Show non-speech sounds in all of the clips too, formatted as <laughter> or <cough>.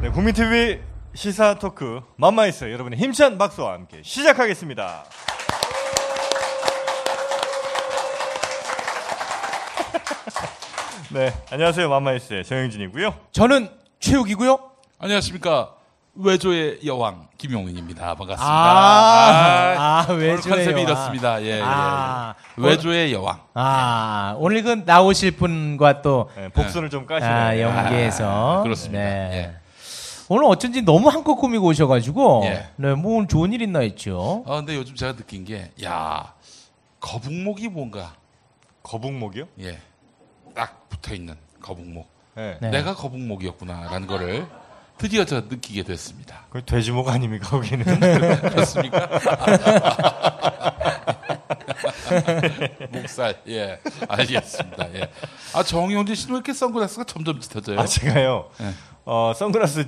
네, 국민TV 시사 토크 맘마이스 여러분의 힘찬 박수와 함께 시작하겠습니다. <laughs> 네, 안녕하세요. 맘마이스의 정영진이고요. 저는 최욱이고요. 안녕하십니까. 외조의 여왕 김용민입니다. 반갑습니다. 아, 아, 오늘 외조의 컨셉이 여왕. 이렇습니다. 예, 예, 아, 예. 외조의 여왕. 아, 오늘 그 나오실 분과 또 네, 복선을 좀 까시네. 아, 연계해서 아, 그렇습니다. 네. 예. 오늘 어쩐지 너무 한껏 꾸미고 오셔가지고 예. 네, 뭐 오늘 좋은 일 있나 했죠. 아, 근데 요즘 제가 느낀 게, 야 거북목이 뭔가, 거북목이요? 예, 딱 붙어 있는 거북목. 네. 네. 내가 거북목이었구나라는 거를 드디어 제가 느끼게 됐습니다. 그 돼지목 아닙니까 거기는? <laughs> 그렇습니까? <laughs> 목살, 예, 알겠습니다. 예. 아, 정영진 씨는 왜 이렇게 선글라스가 점점 짙어져요? 아 제가요. 네. 어 선글라스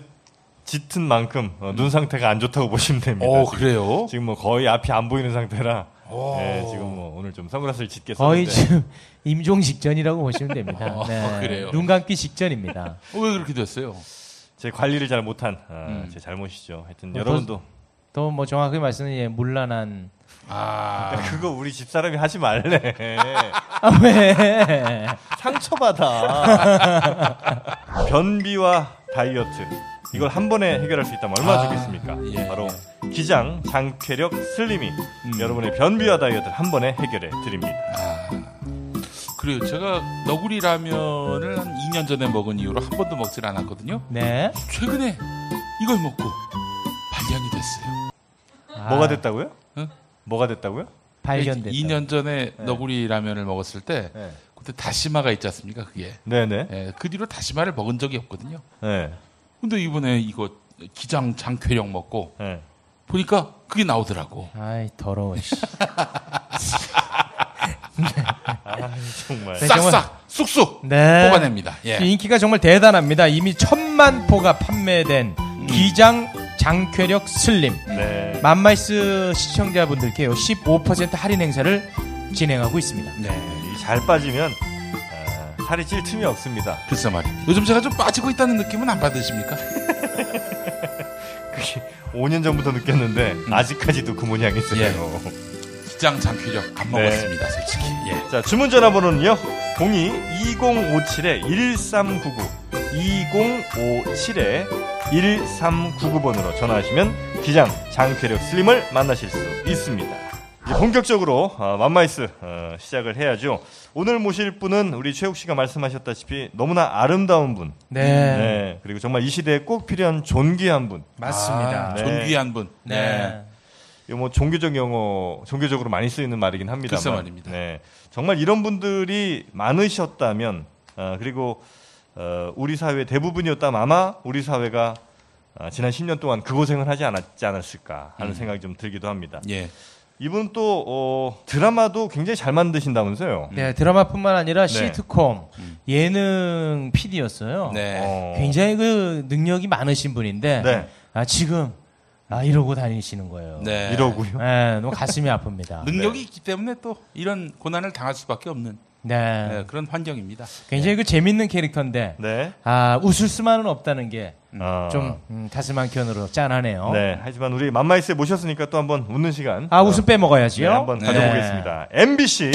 짙은 만큼 어, 눈 상태가 안 좋다고 보시면 됩니다. 오, 지금. 그래요? 지금 뭐 거의 앞이 안 보이는 상태라. 오. 네, 지금 뭐 오늘 좀 선글라스를 짙게 거의 썼는데. 지금 임종 직전이라고 보시면 됩니다. <laughs> 어, 그래요? 눈 감기 직전입니다. 어, 왜 그렇게 됐어요? 제 관리를 잘 못한 아, 음. 제 잘못이죠. 하여튼 뭐 여러분도 또뭐 정확하게 말씀드리면 예, 문란한 아, 야, 그거 우리 집 사람이 하지 말래. 아, 왜? 상처받아. 변비와 다이어트 이걸 한 번에 해결할 수 있다면 얼마나 아, 좋겠습니까? 예, 바로 기장 장쾌력 슬림이 음. 여러분의 변비와 다이어트를 한 번에 해결해 드립니다. 아. 그래요. 제가 너구리 라면을 한 2년 전에 먹은 이후로 한 번도 먹질 않았거든요. 네. 최근에 이걸 먹고 발견이 됐어요. 아, 뭐가 됐다고요? 응? 뭐가 됐다고요? 발견됐다. 2년 전에 너구리 라면을 먹었을 때 네. 그때 다시마가 있지 않습니까? 그게. 네네. 예, 그 뒤로 다시마를 먹은 적이 없거든요. 네. 근데 이번에 이거 기장 장쾌력 먹고 네. 보니까 그게 나오더라고. 아이 더러워. <laughs> 씨. 아 정말. 네, 정말- 싹싹 쑥쑥 네. 뽑아냅니다. 예. 인기가 정말 대단합니다. 이미 천만 포가 판매된 음. 기장 장쾌력 슬림. 네. 맘마이스 시청자분들께요 15% 할인 행사를 진행하고 있습니다. 네. 이잘 빠지면 아, 살이 찔 틈이 없습니다. 글쎄 말이에요. 요즘 제가 좀 빠지고 있다는 느낌은 안 받으십니까? <laughs> 그게 5년 전부터 느꼈는데 아직까지도 그 모양이세요. 예. 기장 장쾌력 안 네. 먹었습니다, 솔직히. 예. 자, 주문 전화번호는요. 02-2057-1399 2057-1399번으로 전화하시면 기장 장쾌력 슬림을 만나실 수 있습니다. 이제 본격적으로 어, 맘마이스 어, 시작을 해야죠. 오늘 모실 분은 우리 최욱 씨가 말씀하셨다시피 너무나 아름다운 분. 네. 네. 그리고 정말 이 시대에 꼭 필요한 존귀한 분. 맞습니다. 아, 네. 존귀한 분. 네. 이거 뭐 종교적 용어, 종교적으로 많이 쓰이는 말이긴 합니다만. 글쎄 말입니다. 네. 정말 이런 분들이 많으셨다면, 어, 그리고 어, 우리 사회 대부분이었다면 아마 우리 사회가 어, 지난 10년 동안 그 고생을 하지 않았지 않았을까 하는 음. 생각이 좀 들기도 합니다. 예. 이분 또 어, 드라마도 굉장히 잘 만드신다면서요? 네, 드라마뿐만 아니라 네. 시트콤 음. 예능 PD였어요. 네. 어, 굉장히 그 능력이 많으신 분인데 네. 아 지금 아 이러고 다니시는 거예요. 네. 이러고요. 네, 너무 가슴이 아픕니다. <laughs> 능력이 있기 때문에 또 이런 고난을 당할 수밖에 없는 네. 네, 그런 환경입니다. 굉장히 그 재밌는 캐릭터인데 네. 아 웃을 수만은 없다는 게좀 어, 음, 가슴 한켠으로 짠하네요. 네. 하지만 우리 맘마이스에 모셨으니까 또 한번 웃는 시간. 아 어, 웃음 빼먹어야지요. 네, 한번 네. 가져보겠습니다. MBC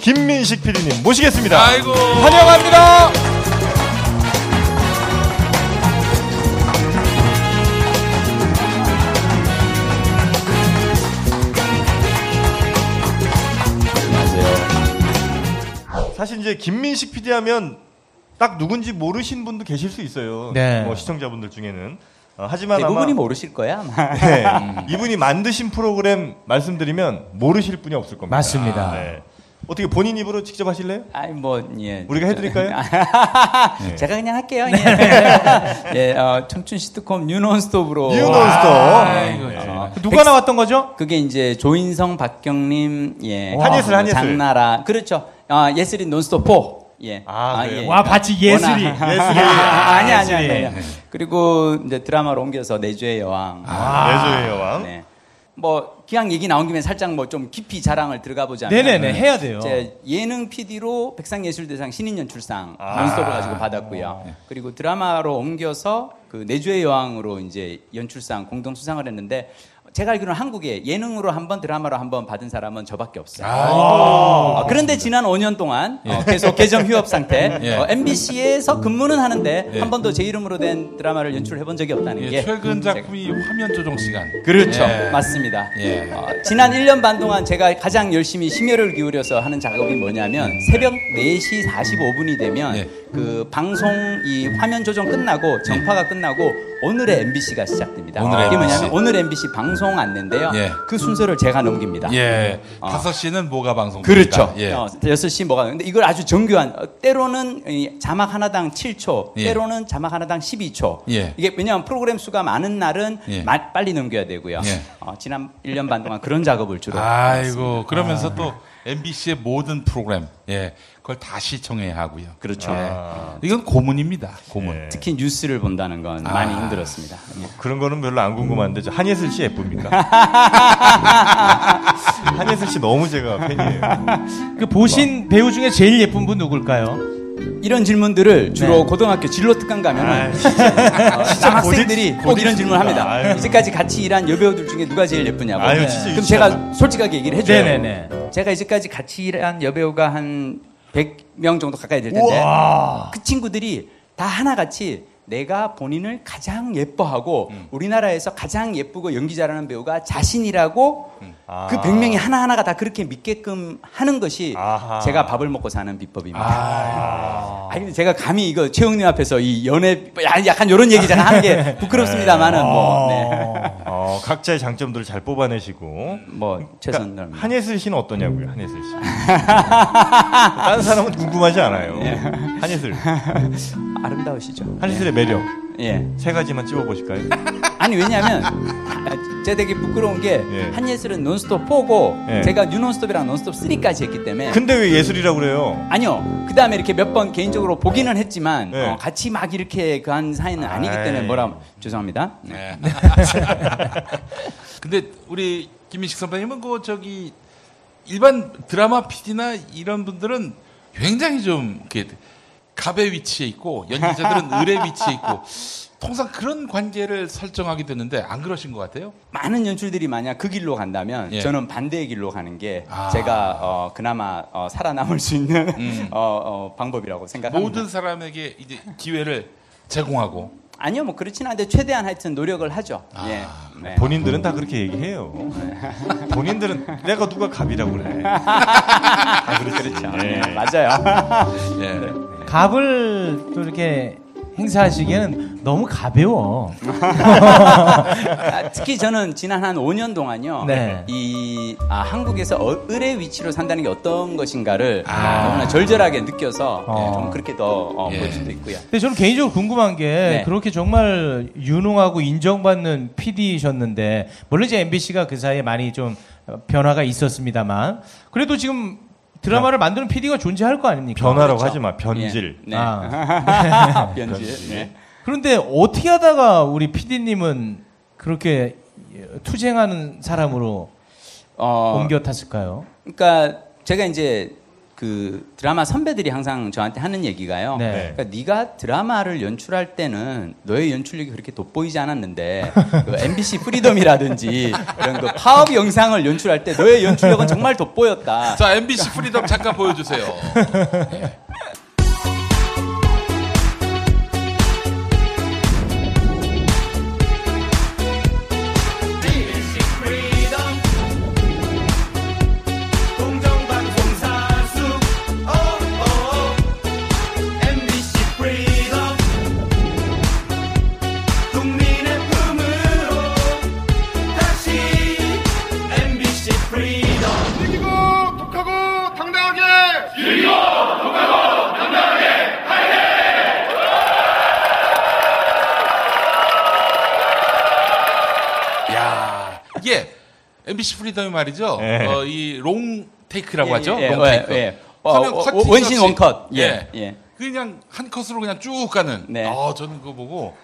김민식 PD님 모시겠습니다. 아이고. 환영합니다. 사실 이제 김민식 PD 하면 딱 누군지 모르신 분도 계실 수 있어요. 네. 뭐 시청자분들 중에는. 어, 하지만 대부분이 아마 모르실 거야 아마. <laughs> 네, 이분이 만드신 프로그램 말씀드리면 모르실 분이 없을 겁니다. 맞습니다. 네. 어떻게 본인 입으로 직접 하실래요? 아이 뭐 예. 우리가 해드릴까요? 네. <laughs> 제가 그냥 할게요. 예, <laughs> 예 어, 청춘 시트콤 뉴논스톱으로. 뉴 논스톱. 아이고, 네. 참. 누가 나왔던 거죠? 그게 이제 조인성, 박경림, 예, 한예슬, 어, 한예슬. 장나라, 그렇죠. 아 예슬이 논스톱 4. 예. 아, 그래요? 와 봤지 예슬이. 워낙- 예슬이. 아 니 아니 예슬이. 아니. 그리고 이제 드라마로 옮겨서 내주의 여왕. 아, 예조의 여왕. 네. 뭐 기왕 얘기 나온 김에 살짝 뭐 좀 깊이 자랑을 들어가 보자면 네네네 해야 돼요. 제 예능 PD로 백상예술대상 신인연출상 아. 논스톱을 가지고 받았고요. 그리고 드라마로 옮겨서 그 내주의 여왕으로 이제 연출상 공동 수상을 했는데 제가 알기로는 한국에 예능으로 한 번 드라마로 한 번 받은 사람은 저밖에 없어요. 어, 그런데 지난 5년 동안 어, 계속 계정 휴업 상태. 예. 어, MBC에서 근무는 하는데 예. 한 번도 제 이름으로 된 드라마를 연출해 본 적이 없다는 예, 게 최근 제가- 작품이 화면 조정 시간. 그렇죠. 예. 맞습니다. 예. 어, 지난 1년 반 동안 제가 가장 열심히 심혈을 기울여서 하는 작업이 뭐냐면 새벽 4시 45분이 되면 예. 그 방송 이 화면 조정 끝나고 전파가 끝나고 오늘의 MBC가 시작됩니다. 오늘의 이게 MBC. 뭐냐면 오늘 MBC 방송 안내인데요. 예. 그 순서를 제가 넘깁니다. 예. 어. 다섯 시는 뭐가 방송? 그렇죠. 예. 어, 6시 뭐가. 근데 이걸 아주 정교한, 어, 때로는 이 자막 하나당 7초, 예. 때로는 자막 하나당 12초. 예. 이게 왜냐하면 프로그램 수가 많은 날은 예. 마- 빨리 넘겨야 되고요. 예. 어, 지난 1년 반 동안 그런 작업을 주로. 아이고 그러면서 또 MBC의 모든 프로그램 예 그걸 다 시청해야 하고요. 그렇죠. 예. 아. 이건 고문입니다. 고문. 예. 특히 뉴스를 본다는 건 아. 많이 힘들었습니다. 예. 그런 거는 별로 안 궁금한데 저 한예슬 씨 예쁩니까? <laughs> 한예슬 씨 너무 제가 팬이에요. 그 보신 배우 중에 제일 예쁜 분 누굴까요? 이런 질문들을 주로 네. 고등학교 진로 특강 가면 아, 은 진짜 학생들이 고딕- 꼭 이런 질문을 합니다. 아유. 이제까지 같이 일한 여배우들 중에 누가 제일 예쁘냐고. 아유, 네. 진짜 그럼. 제가 솔직하게 얘기를 해줘요. 네네네. 제가 이제까지 같이 일한 여배우가 한 100명 정도 가까이 될 텐데 우와. 그 친구들이 다 하나같이 내가 본인을 가장 예뻐하고 음. 우리나라에서 가장 예쁘고 연기 잘하는 배우가 자신이라고 아. 그 100명이 하나하나가 다 그렇게 믿게끔 하는 것이 아하. 제가 밥을 먹고 사는 비법입니다. 아. 아니 근데 제가 감히 이거 최영님 앞에서 이 연애 야, 약간 이런 얘기 제가 하는 게 <laughs> 부끄럽습니다만은 뭐, 네. <laughs> 어, 각자의 장점들을 잘 뽑아내시고. 뭐 최선을 그러니까 한예슬 씨는 어떠냐고요, 한예슬 씨. <laughs> 다른 사람은 궁금하지 않아요. 예. 한예슬. 아름다우시죠. 한예슬의 매력. 예. 세 가지만 찝어 보실까요? 아니 왜냐하면 제가 되게 부끄러운 게 예. 한예슬은 논스톱 4고 예. 제가 뉴논스톱이랑 논스톱 3까지 했기 때문에 근데 왜 예술이라고 그래요? 아니요 그 다음에 이렇게 몇 번 개인적으로 보기는 했지만 예. 어, 같이 막 이렇게 그 한 사이는 아니기. 때문에 뭐라 죄송합니다. 네. 네. <laughs> 근데 우리 김민식 선배님은 그 저기 일반 드라마 PD나 이런 분들은 굉장히 좀 이렇게 갑의 위치에 있고 연기자들은 <laughs> 을의 위치에 있고 통상 그런 관계를 설정하게 되는데 안 그러신 것 같아요. 많은 연출들이 만약 그 길로 간다면 예. 저는 반대의 길로 가는 게 아. 제가 어, 그나마 어, 살아남을 수 있는 음. 어, 어, 방법이라고 생각합니다. 모든 사람에게 이제 기회를 제공하고 아니요 뭐 그렇진 않은데 최대한 하여튼 노력을 하죠. 아, 예. 네. 본인들은 다 그렇게 얘기해요. 본인들은 내가 누가 갑이라고 그래. <laughs> 다 그렇죠. 예. 맞아요. 예. 갑을 또 이렇게 행사하시기에는 너무 가벼워. 아, 특히 저는 지난 한 5년 동안요. 네. 이 아, 한국에서 어, 을의 위치로 산다는 게 어떤 것인가를 아. 너무나 절절하게 느껴서 어. 좀 그렇게 더 어, 예. 볼 수도 있고요. 근데 저는 개인적으로 궁금한 게 네. 그렇게 정말 유능하고 인정받는 PD셨는데 물론 이제 MBC가 그 사이에 많이 좀 변화가 있었습니다만 그래도 지금 드라마를 만드는 PD가 존재할 거 아닙니까? 변화라고 그렇죠. 하지 마. 변질. 예. 네. 아. <laughs> 변질. 네. 그런데 어떻게 하다가 우리 PD님은 그렇게 투쟁하는 사람으로 어, 옮겨 탔을까요? 그러니까 제가 이제 그 드라마 선배들이 항상 저한테 하는 얘기가요. 네. 그러니까 네가 드라마를 연출할 때는 너의 연출력이 그렇게 돋보이지 않았는데 그 MBC 프리덤이라든지 이런 그 파업 영상을 연출할 때 너의 연출력은 정말 돋보였다. 자 MBC 프리덤 잠깐 보여주세요. <laughs> MBC 프리덤이 말이죠. 예. 어, 이 롱 테이크라고 예, 하죠. 예, 롱 예, 테이크. 예. 어, 화면 어, one scene. one cut. 예. 예. 예. 그냥 한 컷으로 그냥 쭉 가는. 네. 어, 저는 그거 보고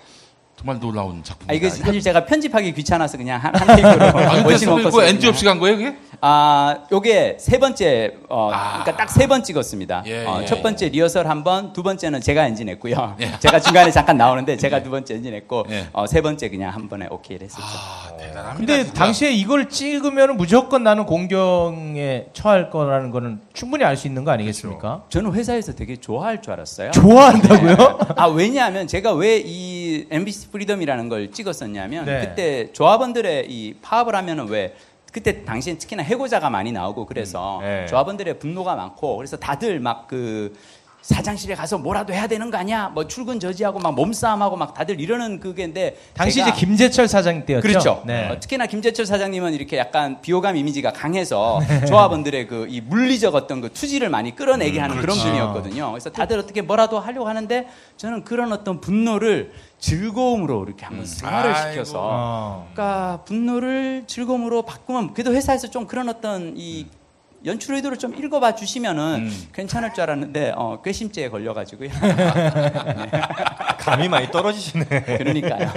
정말 놀라운 아, 작품입니다. 이거 사실 제가 편집하기 귀찮아서 그냥 한, 한 테이크로 아, 근데 그거 NG 썼거든요. 없이 간 거예요, 그게? 아, 요게 세 번째, 어, 아. 그러니까 딱 세 번 찍었습니다. 예, 어, 예. 첫 번째 리허설 한 번, 두 번째는 제가 엔진했고요. 예. <laughs> 제가 중간에 잠깐 나오는데 제가 두 번째 엔진했고, 예. 어, 세 번째 그냥 한 번에 오케이를 했었죠. 아, 대단합니다. 근데 진짜. 당시에 이걸 찍으면 무조건 나는 곤경에 처할 거라는 거는 충분히 알 수 있는 거 아니겠습니까? 저는 회사에서 되게 좋아할 줄 알았어요. 좋아한다고요? 아 왜냐하면 제가 왜 이 MBC 프리덤이라는 걸 찍었었냐면 네. 그때 조합원들의 이 파업을 하면은 왜 그때 당시엔 특히나 해고자가 많이 나오고 그래서 음, 네. 조합원들의 분노가 많고 그래서 다들 막 그 사장실에 가서 뭐라도 해야 되는 거 아니야? 뭐 출근 저지하고 막 몸싸움하고 막 다들 이러는 그게인데 당시 이제 김재철 사장 때였죠. 그렇죠. 네. 어, 특히나 김재철 사장님은 이렇게 약간 비호감 이미지가 강해서 <laughs> 조합원들의 그 이 물리적 어떤 그 투지를 많이 끌어내게 하는 그런 그렇지. 분이었거든요. 그래서 다들 어떻게 뭐라도 하려고 하는데 저는 그런 어떤 분노를 즐거움으로 이렇게 한번 승화를 아이고. 시켜서 어. 그러니까 분노를 즐거움으로 바꾸면 그래도 회사에서 좀 그런 어떤 이 연출 의도를 좀 읽어봐 주시면은 음. 괜찮을 줄 알았는데 어, 괘씸죄에 걸려가지고 요. <laughs> 감이 많이 떨어지시네. 그러니까요.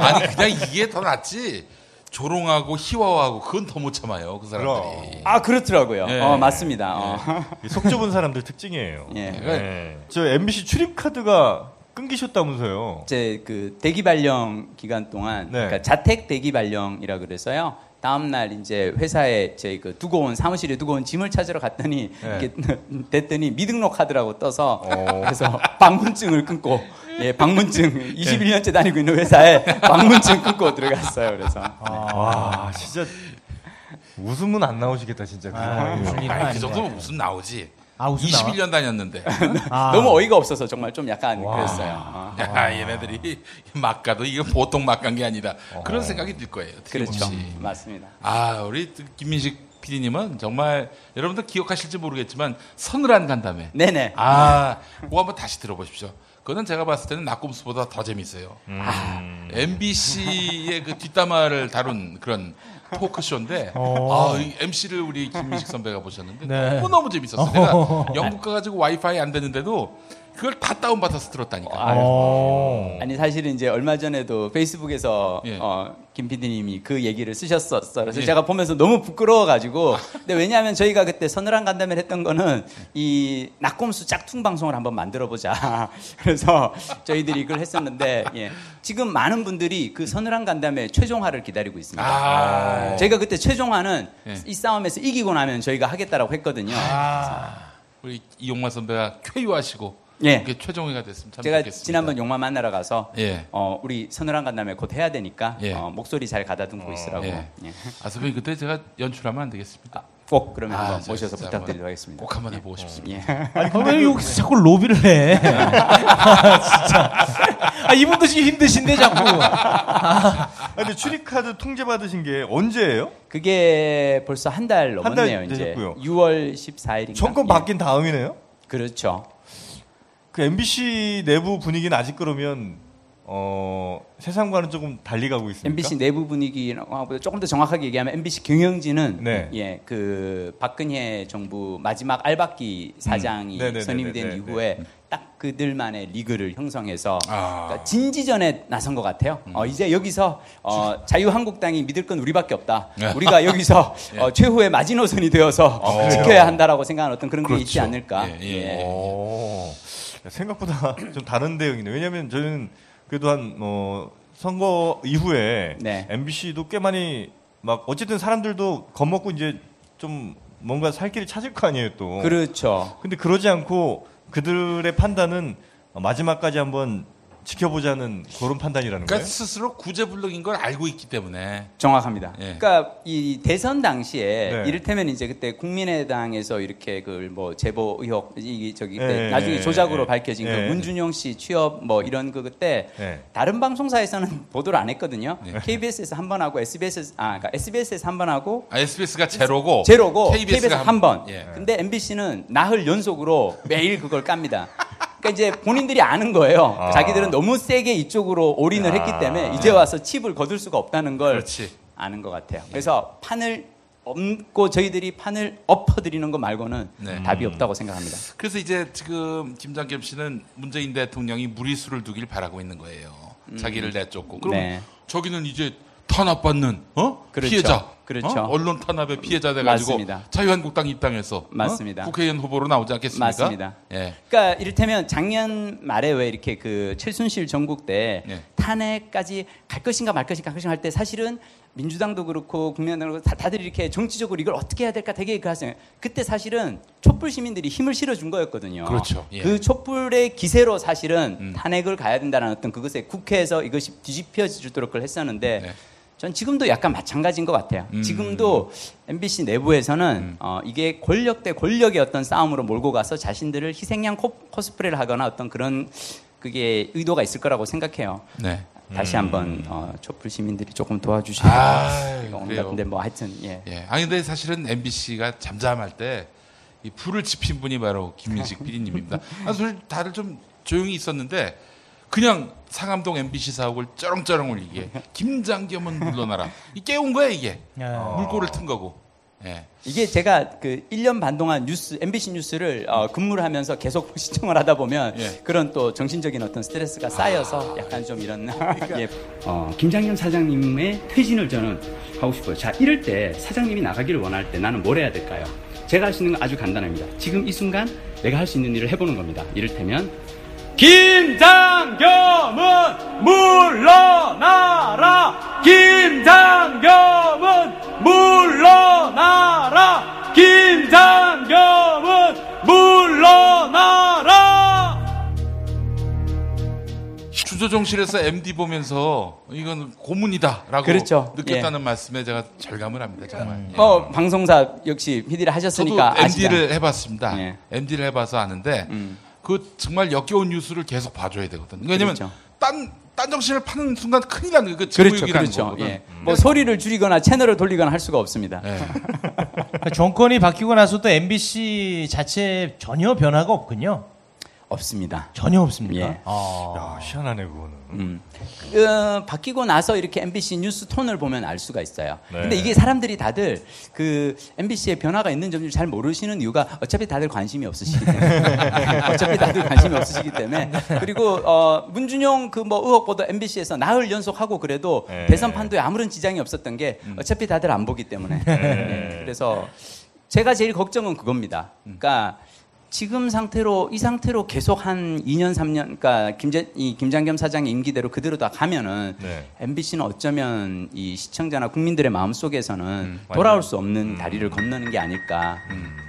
아니 그냥 이게 더 낫지. 조롱하고 희화화하고 그건 더 못 참아요, 그 사람들이. 아 그렇더라고요. 예. 어, 맞습니다. 어. <laughs> 속 좁은 사람들 특징이에요. 예. 네. 저 MBC 출입 카드가 끊기셨다면서요? 제그 대기 발령 기간 동안 네. 그러니까 자택 대기 발령이라 그래서요. 다음 날 이제 회사에 제 그 두고 온 사무실에 두고 온 짐을 찾으러 갔더니 네. 이렇게 <laughs> 됐더니 미등록 카드라고 떠서 어. <laughs> 그래서 방문증을 끊고 예 방문증 <laughs> 21년째 다니고 있는 회사에 방문증 끊고 들어갔어요. 그래서 와, 진짜 웃음은 안 나오시겠다, 진짜. 그 아, 일은 아니, 그. 정도면 무슨 나오지. 아, 웃음 나와? 21년 다녔는데. <laughs> 아. 너무 어이가 없어서 정말 좀 약간 와. 그랬어요. 어. 야, 얘네들이 막 가도 이거 보통 막 간 게 아니다. 그런 생각이 들 거예요. 그렇죠. 틀림없이. 맞습니다. 아, 우리 김민식 PD님은 정말 여러분들 기억하실지 모르겠지만 서늘한 간담회. 네네. 아, 그거 한번 다시 들어보십시오. 그거는 제가 봤을 때는 낙곰수보다 더 재밌어요. 음. MBC의 그 뒷담화를 다룬 그런 토크쇼인데, 어. 아, 이 MC를 우리 김민식 선배가 보셨는데 네. 너무너무 재밌었어요. 내가 영국 가가지고 와이파이 안 되는데도 그걸 다 다운받아서 들었다니까. 어. 아니 사실은 이제 얼마 전에도 페이스북에서 예. 어, 김 PD님이 그 얘기를 쓰셨었어요. 그래서 예. 제가 보면서 너무 부끄러워가지고. 근데 왜냐하면 저희가 그때 서늘한 간담회를 했던 거는 이 낙곰수 짝퉁 방송을 한번 만들어보자. <laughs> 그래서 저희들이 이걸 했었는데 예. 지금 많은 분들이 그 서늘한 간담회 최종화를 기다리고 있습니다. 아, 저희가 그때 최종화는 예. 이 싸움에서 이기고 나면 저희가 하겠다라고 했거든요. 우리 이용마 선배가 쾌유하시고 예. 이게 최종회가 됐으면 참 제가 좋겠습니다. 지난번 용마 만나러 가서 예. 어, 우리 서늘한 간담회 곧 해야 되니까 예. 어, 목소리 잘 가다듬고 있으라고 예. 예. 아 선배님 그때 제가 연출하면 안 되겠습니까? 아, 꼭 그러면 아, 한번 저 모셔서 부탁드리도록 하겠습니다. 꼭 한번 해보고 싶습니다. 예. 아, 왜 여기서 자꾸 로비를 해? 아, <laughs> 진짜. 아, 이분도 지금 힘드신데, 자꾸. 아, 근데 출입 카드 통제 받으신 게 언제예요? 그게 벌써 한달 한달 넘었네요. 이제 되셨고요. 6월 14일인가. 정권 바뀐 다음이네요? 그렇죠. 그 MBC 내부 분위기는 아직 그러면 어, 세상과는 조금 달리 가고 있습니까? MBC 내부 분위기하고 조금 더 정확하게 얘기하면 MBC 경영진은 네. 예, 그 박근혜 정부 마지막 알박기 사장이 음. 네네네네네. 선임된 네. 이후에 딱 그들만의 리그를 형성해서 아. 그러니까 진지전에 나선 것 같아요. 어, 이제 여기서 어, 자유한국당이 믿을 건 우리밖에 없다. 네. 우리가 <laughs> 여기서 어, 최후의 마지노선이 되어서 어. 지켜야 한다라고 생각하는 어떤 그런 게 그렇죠. 있지 않을까. 예, 예. 오, 생각보다 <coughs> 좀 다른 대응이네요. 왜냐하면 저는 그래도 한 어, 선거 이후에 네. MBC도 꽤 많이 막 어쨌든 사람들도 겁먹고 이제 좀 뭔가 살 길을 찾을 거 아니에요 또. 그렇죠. 근데 그러지 않고 그들의 판단은 마지막까지 한번 지켜보자는 그런 판단이라는 그러니까 거예요. 스스로 구제불능인 걸 알고 있기 때문에 정확합니다. 예. 그러니까 이 대선 당시에 네. 이를테면 이제 그때 국민의당에서 이렇게 그 뭐 제보 의혹 이 저기 예, 나중에 예, 조작으로 예. 밝혀진 예. 그 문준용 씨 취업 뭐 이런 그 그때 네. 다른 방송사에서는 <laughs> 보도를 안 했거든요. 네. KBS에서 한 번 하고 SBS에서 아 그러니까 SBS에서 한 번 하고 아, SBS가 제로고 제로고 KBS가 KBS에서 한 번. 예. 근데 MBC는 나흘 연속으로 매일 그걸 깝니다. <laughs> 그러니까 이제 본인들이 아는 거예요. 아. 자기들은 너무 세게 이쪽으로 올인을 아. 했기 때문에 이제 와서 칩을 거둘 수가 없다는 걸 그렇지. 아는 것 같아요. 그래서 판을 엎고 저희들이 판을 엎어드리는 것 말고는 네. 답이 없다고 생각합니다. 그래서 이제 지금 김장겸 씨는 문재인 대통령이 무리수를 두길 바라고 있는 거예요. 자기를 내쫓고 그럼 네. 저기는 이제 탄압받는 어 그렇죠. 피해자 그렇죠. 어? 언론 탄압의 피해자 돼가지고 맞습니다. 자유한국당 입당해서 맞습니다. 어? 국회의원 후보로 나오지 않겠습니까? 맞습니다. 예. 그러니까 이를테면 작년 말에 왜 이렇게 그 최순실 전국 때 네. 탄핵까지 갈 것인가 말 것인가 갈 것인가 할 때 사실은 민주당도 그렇고 국민의당도 다, 다들 이렇게 정치적으로 이걸 어떻게 해야 될까 되게 그 하세요. 그때 사실은 촛불 시민들이 힘을 실어준 거였거든요. 그렇죠. 예. 그 촛불의 기세로 사실은 음. 탄핵을 가야 된다는 어떤 그것에 국회에서 이것이 뒤집혀지도록 그걸 했었는데 네. 전 지금도 약간 마찬가지인 것 같아요. 음. 지금도 MBC 내부에서는 어, 이게 권력 대 권력의 어떤 싸움으로 몰고 가서 자신들을 희생양 코, 코스프레를 하거나 어떤 그런 그게 의도가 있을 거라고 생각해요. 네. 다시 한번 어, 촛불 시민들이 조금 도와주시면 그래요. 같은데 뭐 하여튼 예. 예. 아니 근데 사실은 MBC가 잠잠할 때 이 불을 지핀 분이 바로 김민식 <laughs> PD님입니다. 아, 사실 다들 좀 조용히 있었는데 그냥 상암동 MBC 사옥을 쩌렁쩌렁 울리게 김장겸은 물러나라. 이 깨운 거야 이게. 야. 물꼬를 튼 거고. 예. 이게 제가 그 1년 반 동안 뉴스 MBC 뉴스를 어, 근무를 하면서 계속 <laughs> 시청을 하다 보면 예. 그런 또 정신적인 어떤 스트레스가 쌓여서 약간 좀 이런 <laughs> 예. 어, 김장겸 사장님의 퇴진을 저는 하고 싶어요. 자, 이럴 때 사장님이 나가기를 원할 때 나는 뭘 해야 될까요? 제가 할 수 있는 건 아주 간단합니다. 지금 이 순간 내가 할 수 있는 일을 해보는 겁니다. 이를테면 김장겸은 물러나라! 김장겸은 물러나라! 김장겸은 물러나라! 주조정실에서 MD 보면서 이건 고문이다라고 그렇죠. 느꼈다는 말씀에 제가 절감을 합니다 정말. 예. 뭐 방송사 역시 PD를 저도 하셨으니까 MD를 해봤습니다. 예. MD를 해봐서 아는데 음. 그 정말 역겨운 뉴스를 계속 봐줘야 되거든요. 왜냐면 그렇죠. 딴, 딴 정신을 파는 순간 큰일 나는 그 그렇죠, 그렇죠. 거거든. 예. 뭐 소리를 줄이거나 채널을 돌리거나 할 수가 없습니다. 예. <laughs> 정권이 바뀌고 나서도 MBC 자체에 전혀 변화가 없군요. 없습니다. 전혀 없습니까? 예. 아. 야, 희한하네 그거는. 음. 어, 바뀌고 나서 이렇게 MBC 뉴스 톤을 보면 알 수가 있어요. 네. 근데 이게 사람들이 다들 그 MBC에 변화가 있는 점을 잘 모르시는 이유가 어차피 다들 관심이 없으시기 때문에 <laughs> 어차피 다들 관심이 없으시기 때문에 그리고 어, 문준용 그 뭐 의혹 보도 MBC에서 나흘 연속하고 그래도 네. 대선 판도에 아무런 지장이 없었던 게 어차피 다들 안 보기 때문에 네. 그래서 제가 제일 걱정은 그겁니다. 그러니까 지금 상태로 이 상태로 계속 한 2년 3년 그러니까 김재, 이 김장겸 사장의 임기대로 그대로 다 가면은 네. MBC는 어쩌면 이 시청자나 국민들의 마음 속에서는 돌아올 수 없는 다리를 건너는 게 아닐까.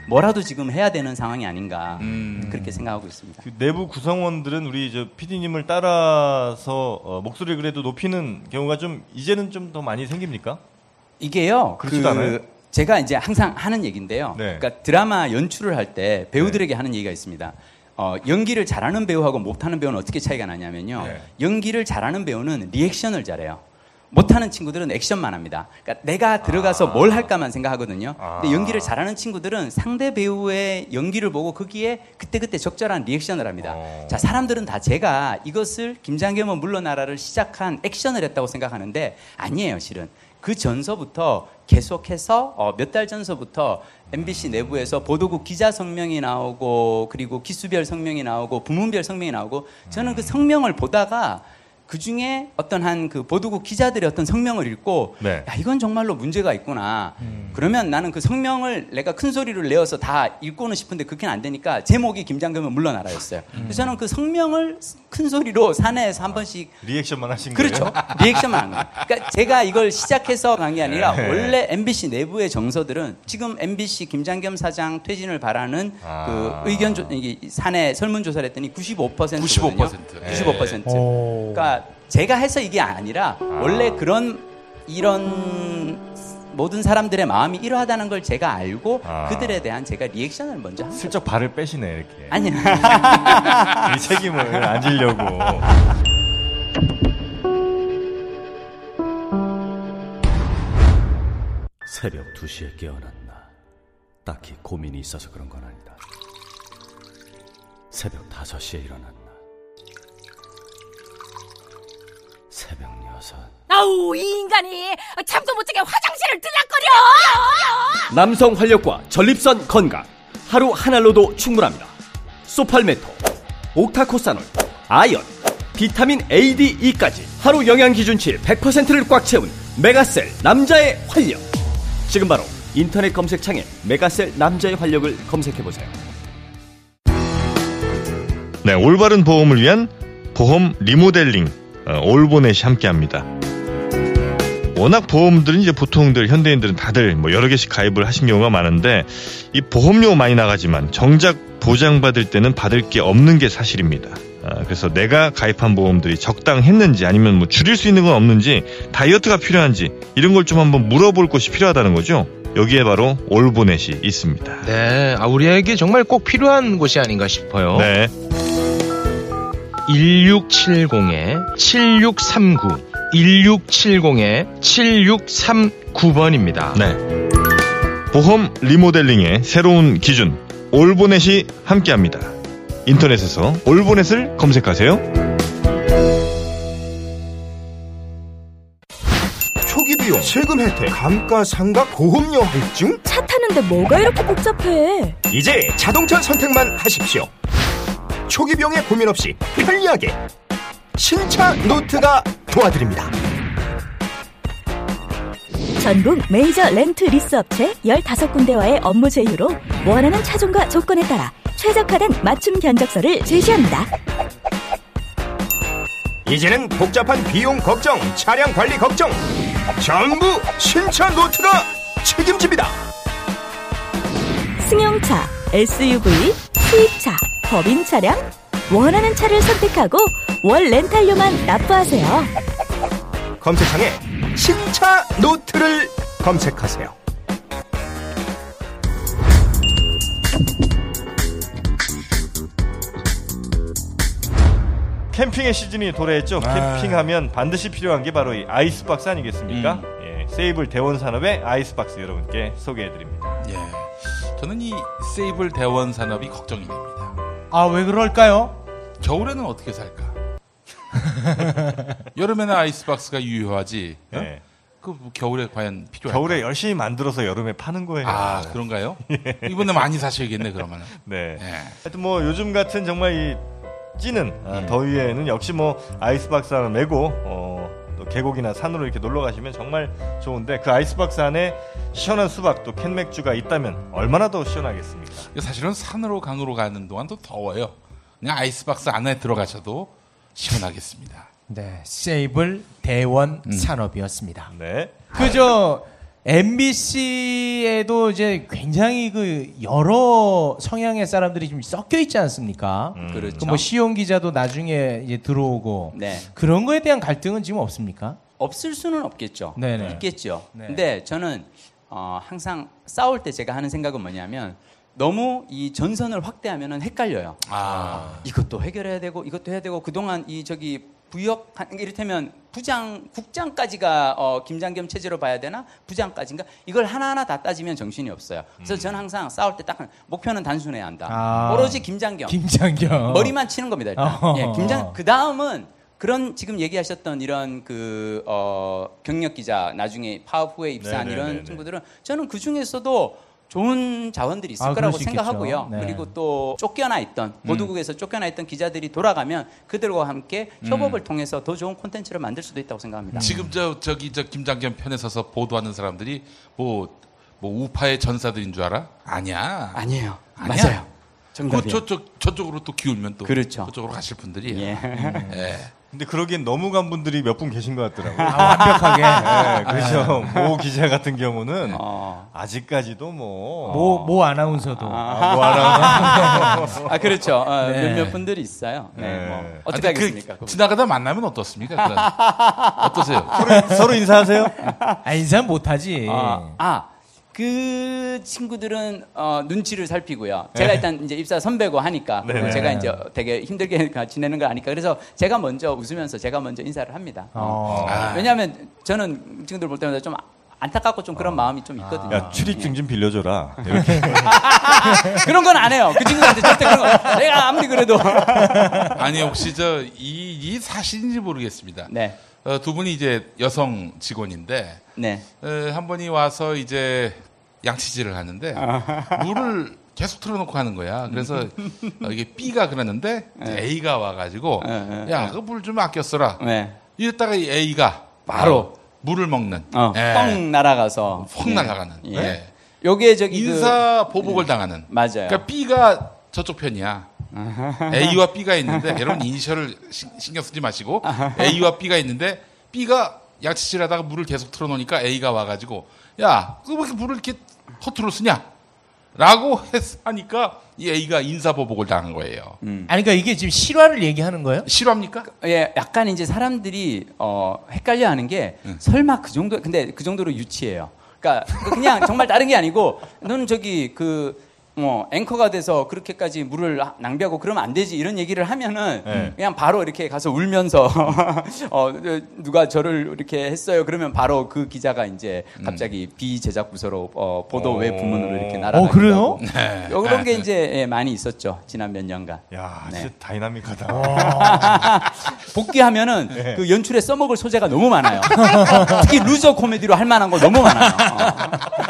뭐라도 지금 해야 되는 상황이 아닌가 음. 그렇게 생각하고 있습니다. 그 내부 구성원들은 우리 저 PD님을 따라서 어, 목소리를 그래도 높이는 경우가 좀 이제는 좀 더 많이 생깁니까? 이게요. 그렇지도 않아요? 제가 이제 항상 하는 얘기인데요. 네. 그러니까 드라마 연출을 할 때 배우들에게 하는 얘기가 있습니다. 어, 연기를 잘하는 배우하고 못하는 배우는 어떻게 차이가 나냐면요. 네. 연기를 잘하는 배우는 리액션을 잘해요. 못하는 친구들은 액션만 합니다. 그러니까 내가 들어가서 뭘 할까만 생각하거든요. 근데 아. 연기를 잘하는 친구들은 상대 배우의 연기를 보고 거기에 그때그때 적절한 리액션을 합니다. 어. 자, 사람들은 다 제가 이것을 김장겸은 물러나라를 시작한 액션을 했다고 생각하는데 아니에요, 실은. 그 전서부터 계속해서 어, 몇 달 전서부터 MBC 내부에서 보도국 기자 성명이 나오고 그리고 기수별 성명이 나오고 부문별 성명이 나오고 저는 그 성명을 보다가 그 중에 어떤 한 그 보도국 기자들의 어떤 성명을 읽고 네. 야 이건 정말로 문제가 있구나. 그러면 나는 그 성명을 내가 큰 소리를 내어서 다 읽고는 싶은데 그게는 안 되니까 제목이 김장겸은 물러나라였어요. 그래서 저는 그 성명을 큰 소리로 사내에서 한 번씩 리액션만 하신 그렇죠. 거예요? <laughs> 리액션만 한 거예요. 그러니까 제가 이걸 시작해서 간 게 아니라 네. 원래 MBC 내부의 정서들은 지금 MBC 김장겸 사장 퇴진을 바라는 아. 그 의견 조, 사내 설문 조사를 했더니 95%거든요. 95%. 95%. 오. 그러니까 제가 해서 이게 아니라 원래 그런 이런 모든 사람들의 마음이 이러하다는 걸 제가 알고 아. 그들에 대한 제가 리액션을 먼저 한 거예요. 슬쩍 발을 빼시네 이렇게. 아니 <laughs> 이 책임을 안 지려고. 새벽 2시에 깨어났나. 딱히 고민이 있어서 그런 건 아니다. 새벽 5시에 일어났나. 아우 이 인간이 잠도 못 자게 화장실을 들락거려 남성 활력과 전립선 건강. 하루 한 알로도 충분합니다. 소팔메토, 옥타코사놀, 아연, 비타민 A, D, E까지 하루 영양 기준치 100%를 꽉 채운 메가셀 남자의 활력. 지금 바로 인터넷 검색창에 메가셀 남자의 활력을 검색해 보세요. 네, 올바른 보험을 위한 보험 리모델링 어, 올보넷이 함께합니다. 워낙 보험들은 이제 보통들 현대인들은 다들 뭐 여러 개씩 가입을 하신 경우가 많은데 이 보험료 많이 나가지만 정작 보장받을 때는 받을 게 없는 게 사실입니다. 아, 그래서 내가 가입한 보험들이 적당했는지 아니면 뭐 줄일 수 있는 건 없는지 다이어트가 필요한지 이런 걸 좀 한번 물어볼 곳이 필요하다는 거죠. 여기에 바로 올보넷이 있습니다. 네, 아, 우리에게 정말 꼭 필요한 곳이 아닌가 싶어요. 네. 1670-7639, 1670-7639번입니다. 네. 보험 리모델링의 새로운 기준 올보넷이 함께합니다. 인터넷에서 올보넷을 검색하세요. 초기 비용, 세금 혜택, 감가상각, 보험료 할증? 차 타는데 뭐가 이렇게 복잡해? 이제 자동차 선택만 하십시오. 초기 비용의 고민 없이 편리하게 신차 노트가 도와드립니다. 전국 메이저 렌트 리스 업체 15군데와의 업무 제휴로 원하는 차종과 조건에 따라 최적화된 맞춤 견적서를 제시합니다. 이제는 복잡한 비용 걱정, 차량 관리 걱정 전부 신차 노트가 책임집니다. 승용차, SUV, 수입차, 법인 차량 원하는 차를 선택하고 월 렌탈료만 납부하세요. 검색창에 신차 노트를 검색하세요. 캠핑의 시즌이 도래했죠. 캠핑하면 반드시 필요한 게 바로 이 아이스박스 아니겠습니까? 예, 세이블 대원 산업의 아이스박스 여러분께 소개해드립니다. 예. 저는 이 세이블 대원 산업이 걱정이 됩니다. 아, 왜 그럴까요? 겨울에는 어떻게 살까? <laughs> 여름에는 아이스박스가 유효하지. 어? 예. 그뭐 겨울에 과연 필요할까? 겨울에 열심히 만들어서 여름에 파는 거예요. 아 그런가요? <laughs> 이번에 많이 사셔야겠네 그러면. <laughs> 네. 예. 하여튼 뭐 요즘 같은 정말 이 찌는 음. 아, 더위에는 역시 뭐 아이스박스 하나 메고 어, 또 계곡이나 산으로 이렇게 놀러 가시면 정말 좋은데 그 아이스박스 안에 시원한 수박 또 캔맥주가 있다면 얼마나 더 시원하겠습니까? 사실은 산으로 강으로 가는 동안도 더워요. 그냥 아이스박스 안에 들어가셔도 시원하겠습니다. 네, 세이블 대원 음. 산업이었습니다. 네. 그저 MBC에도 이제 굉장히 그 여러 성향의 사람들이 좀 섞여 있지 않습니까? 음. 그렇죠. 그뭐 시온 기자도 나중에 이제 들어오고 네. 그런 거에 대한 갈등은 지금 없습니까? 없을 수는 없겠죠. 네네. 있겠죠. 네. 근데 저는 어, 항상 싸울 때 제가 하는 생각은 뭐냐면 너무 이 전선을 확대하면 헷갈려요. 아. 이것도 해결해야 되고 이것도 해야 되고 그동안 이 저기 부역 한- 이를테면 부장 국장까지가 어, 김장겸 체제로 봐야 되나 부장까지인가 이걸 하나하나 다 따지면 정신이 없어요. 그래서 저는 항상 싸울 때 딱 목표는 단순해야 한다. 아. 오로지 김장겸 김장겸 머리만 치는 겁니다. 일단. 어. 예, 김장 그 다음은 그런 지금 얘기하셨던 이런 그 어, 경력 기자 나중에 파업 후에 입사한 네네네네. 이런 친구들은 저는 그 중에서도 좋은 자원들이 있을 아, 거라고. 생각하고요. 네. 그리고 또 쫓겨나 있던 보도국에서 쫓겨나 있던 기자들이 돌아가면 그들과 함께 협업을 통해서 더 좋은 콘텐츠를 만들 수도 있다고 생각합니다. 지금 저 저기 저 김장겸 편에 서서 보도하는 사람들이 뭐 뭐 우파의 전사들인 줄 알아? 아니야. 아니에요. 아니야. 맞아요. 그 정답이에요. 저쪽 저쪽으로 또 기울면 또 그렇죠. 저쪽으로 가실 분들이. 예. 예. 근데 그러기엔 너무 간 분들이 몇 분 계신 것 같더라고요. 아, 완벽하게 <laughs> 네, 그래서 모 기자 같은 경우는 어. 아직까지도 뭐. 모, 모 아나운서도 아, 뭐 하나. 아 그렇죠. 어, 네. 몇몇 분들이 있어요. 네, 네. 뭐 아, 어떻게 근데 하겠습니까? 그. 지나가다 만나면 어떻습니까? <laughs> 어떠세요? 서로, 서로 인사하세요? <laughs> 아 인사 못하지 아, 아, 그 친구들은 어, 눈치를 살피고요. 제가 일단 이제 입사 선배고 하니까 네. 네네. 제가 이제 되게 힘들게 <laughs> 지내는 걸 아니까 그래서 제가 먼저 웃으면서 제가 먼저 인사를 합니다. 어. 아. 왜냐하면 저는 친구들 볼 때마다 좀 안타깝고 좀 그런 마음이 좀 있거든요. 야, 출입증 좀 빌려줘라. <laughs> 이렇게. 예. 그런 건 안 해요. 그 친구들한테 절대 그런 거. 내가 아무리 그래도. <laughs> 아니 혹시 저 이 이 사실인지 모르겠습니다. 네, 어, 두 분이 이제 여성 직원인데 네, 어, 한 분이 와서 이제 양치질을 하는데 물을 계속 틀어놓고 하는 거야. 그래서 어, <laughs> 이게 B가 그랬는데 A가 와가지고 야그 물 좀 아껴 써라. 네. 이랬다가 이 A가 바로 바로. 물을 먹는 어, 예. 뻥 날아가서 펑 예. 날아가는 예. 예. 요게 저기 그- 인사 보복을 당하는 맞아요. 그러니까 B가 저쪽 편이야. <laughs> A와 B가 있는데 여러분 이니셜을 신- 신경 쓰지 마시고 <laughs> A와 B가 있는데 B가 양치질하다가 물을 계속 틀어놓으니까 A가 와가지고 야왜 이렇게 물을 이렇게 허투루 쓰냐? 라고 했, 하니까 이 A가 인사보복을 당한 거예요. 아니 그러니까 이게 지금 실화를 얘기하는 거예요? 실화입니까? 예, 약간 이제 사람들이 어, 헷갈려 하는 게 설마 그 정도 근데 그 정도로 유치해요. 그러니까 그냥 정말 다른 게 아니고 <laughs> 너는 저기 그 뭐 앵커가 돼서 그렇게까지 물을 낭비하고 그러면 안 되지 이런 얘기를 하면은 네. 그냥 바로 이렇게 가서 울면서 <laughs> 어 누가 저를 이렇게 했어요 그러면 바로 그 기자가 이제 갑자기 비제작 부서로 어, 보도 외 부문으로 이렇게 날아가고 어, 그래요? 네. 이런 게 이제 예, 많이 있었죠 지난 몇 년간 야, 네. 진짜 다이나믹하다. <laughs> 복귀하면은 네. 그 연출에 써먹을 소재가 너무 많아요. <laughs> 특히 루저 코미디로 할 만한 거 너무 많아요. 어.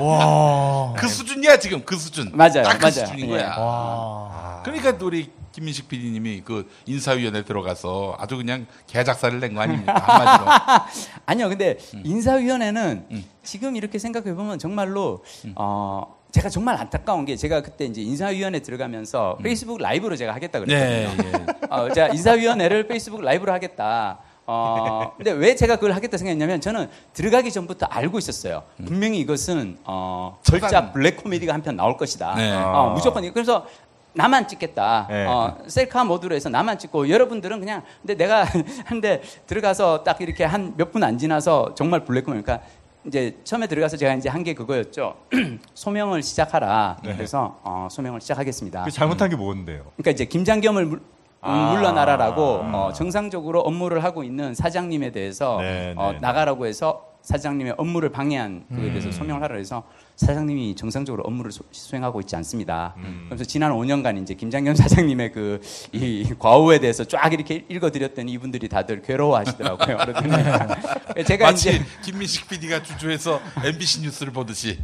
와. 그 수준이야 지금 그 수준. 맞아요, 딱 그 맞아요. 수준인 예. 거야. 와. 그러니까 우리 김민식 PD님이 그 인사위원회 들어가서 아주 그냥 개작살을 낸 거 아닙니까 한마디로. <laughs> 아니요, 근데 음. 인사위원회는 지금 이렇게 생각해 보면 정말로 음. 어. 제가 정말 안타까운 게 제가 그때 이제 인사위원회 들어가면서 페이스북 라이브로 제가 하겠다 그랬거든요. 음. 네, 예. 어, 제가 인사위원회를 페이스북 라이브로 하겠다. 어, 근데 왜 제가 그걸 하겠다 생각했냐면 저는 들어가기 전부터 알고 있었어요. 분명히 이것은 어, 절자. 블랙 코미디가 한 편 나올 것이다. 네. 어, 무조건 그래서 나만 찍겠다. 네. 어, 셀카 모드로 해서 나만 찍고 여러분들은 그냥 근데 내가 <laughs> 한데 들어가서 딱 이렇게 한 몇 분 안 지나서 정말 블랙 코미디 그러니까 이제 처음에 들어가서 제가 이제 한 게 그거였죠. <clears throat> 소명을 시작하라. 네. 그래서 어, 소명을 시작하겠습니다. 그 잘못한 게 뭔데요? 그러니까 이제 김장겸을 물, 음, 아. 물러나라라고 어, 정상적으로 업무를 하고 있는 사장님에 대해서 네, 어, 네. 나가라고 해서 사장님의 업무를 방해한 그에 대해서 음. 소명을 하라 해서 사장님이 정상적으로 업무를 소- 수행하고 있지 않습니다. 음. 그래서 지난 5년간 이제 김장겸 <laughs> 사장님의 그 이 과오에 대해서 쫙 이렇게 읽어드렸더니 이분들이 다들 괴로워하시더라고요. <laughs> 제가 마치 이제 김민식 PD가 주주해서 MBC 뉴스를 보듯이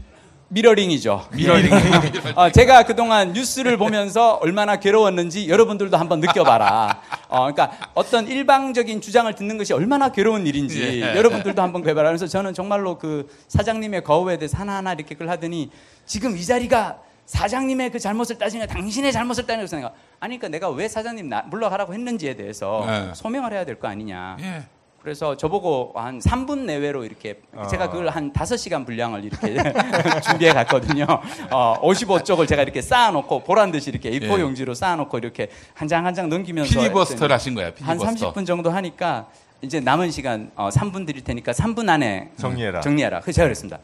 미러링이죠. 미러링. <laughs> 어, 제가 그동안 뉴스를 보면서 얼마나 괴로웠는지 여러분들도 한번 느껴봐라. 어, 그러니까 어떤 일방적인 주장을 듣는 것이 얼마나 괴로운 일인지 예. 여러분들도 한번 괴봐라. 그래서 저는 정말로 그 사장님의 거우에 대해서 하나하나 이렇게 글 하더니 지금 이 자리가 사장님의 그 잘못을 따지냐 당신의 잘못을 따지는 생각. 아니 그러니까 내가 왜 사장님 나, 물러가라고 했는지에 대해서 네. 소명을 해야 될 거 아니냐. 예. 그래서 저보고 한 3분 내외로 이렇게 제가 그걸 한 5시간 분량을 이렇게 <laughs> 준비해 갔거든요. 어, 55쪽을 제가 이렇게 쌓아놓고 보란 듯이 이렇게 A4 예. 용지로 쌓아놓고 이렇게 한 장 한장 넘기면서 피리버스터를 했더니 하신 거야. 한 피리버스터. 30분 정도 하니까 이제 남은 시간 어, 3분 드릴 테니까 3분 안에 정리해라. 정리해라. 그래서 제가 그랬습니다.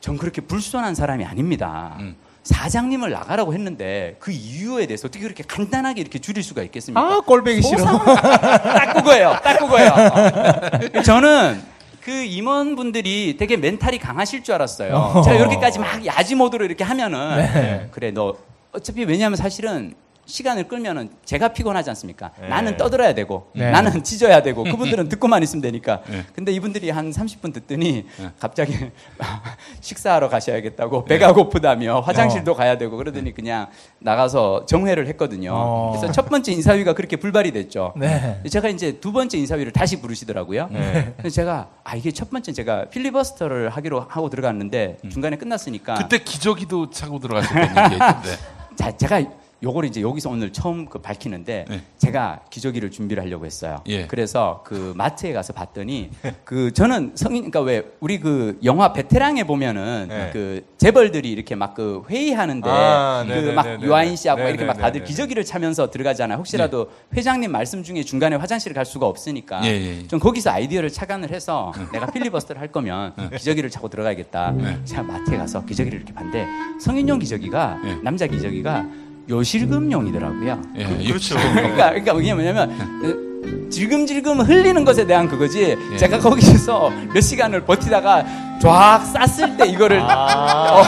전 그렇게 불손한 사람이 아닙니다. 음. 사장님을 나가라고 했는데 그 이유에 대해서 어떻게 그렇게 간단하게 이렇게 줄일 수가 있겠습니까? 아 꼴배기 싫어. 딱 그거예요. 딱 그거예요. 어. 저는 그 임원분들이 되게 멘탈이 강하실 줄 알았어요. 어. 제가 이렇게까지 막 야지 모드로 이렇게 하면은 네. 그래 너 어차피 왜냐하면 사실은 시간을 끌면은 제가 피곤하지 않습니까? 네. 나는 떠들어야 되고 네. 나는 찢어야 되고 <laughs> 그분들은 듣고만 있으면 되니까. 네. 근데 이분들이 한 30분 듣더니 네. 갑자기 <laughs> 식사하러 가셔야겠다고 배가 고프다며 화장실도 가야 되고 그러더니 그냥 나가서 정회를 했거든요. 어. 그래서 첫 번째 인사위가 그렇게 불발이 됐죠. 네. 제가 이제 두 번째 인사위를 다시 부르시더라고요. 네. 그래서 제가 아 이게 첫 번째 제가 필리버스터를 하기로 하고 들어갔는데 중간에 끝났으니까 그때 기저귀도 차고 들어가셨다는 얘기 있던데. <laughs> 자 제가 요걸 이제 여기서 오늘 처음 그 밝히는데 네. 제가 기저귀를 준비를 하려고 했어요. 예. 그래서 그 마트에 가서 봤더니 그 저는 성인 그러니까 왜 우리 그 영화 베테랑에 보면은 네. 그 재벌들이 이렇게 막 그 회의하는데 아, 그 네네네네. 막 유아인 씨하고 막 이렇게 막 다들. 기저귀를 차면서 들어가잖아요. 혹시라도 회장님 말씀 중에 중간에 화장실을 갈 수가 없으니까 예, 예, 예. 좀 거기서 아이디어를 착안을 해서 내가 필리버스터를 할 거면 기저귀를 차고 들어가야겠다. 네. 제가 마트에 가서 기저귀를 이렇게 봤는데 성인용 기저귀가 예. 남자 기저귀가 요실금용이더라고요. 예, 그렇죠. <laughs> 그러니까 그러니까 이게 뭐냐면 어, 질금질금 흘리는 것에 대한 그거지. 예. 제가 거기서 몇 시간을 버티다가 쫙 쌌을 때 이거를 어,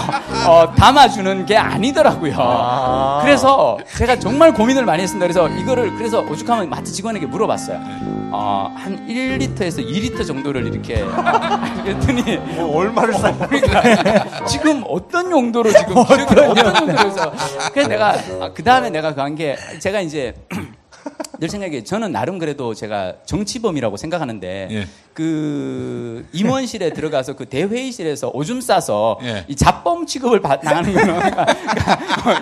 어, 담아주는 게 아니더라고요. 그래서 제가 정말 고민을 많이 했습니다. 그래서 이거를 그래서 오죽하면 마트 직원에게 물어봤어요. 어, 한 1리터에서 2리터 정도를 이렇게 <laughs> 어, 그랬더니 뭐 얼마를 사? 그러니까 <laughs> 지금 어떤 용도로 지금 <laughs> 어떤 용도로 해서 그래서 내가 그 다음에 내가 그한 게 제가 이제 늘 생각해 저는 나름 그래도 제가 정치범이라고 생각하는데 예. 그 임원실에 들어가서 그 대회의실에서 오줌 싸서 예. 이 잡범 취급을 받, 당하는 거는 그러니까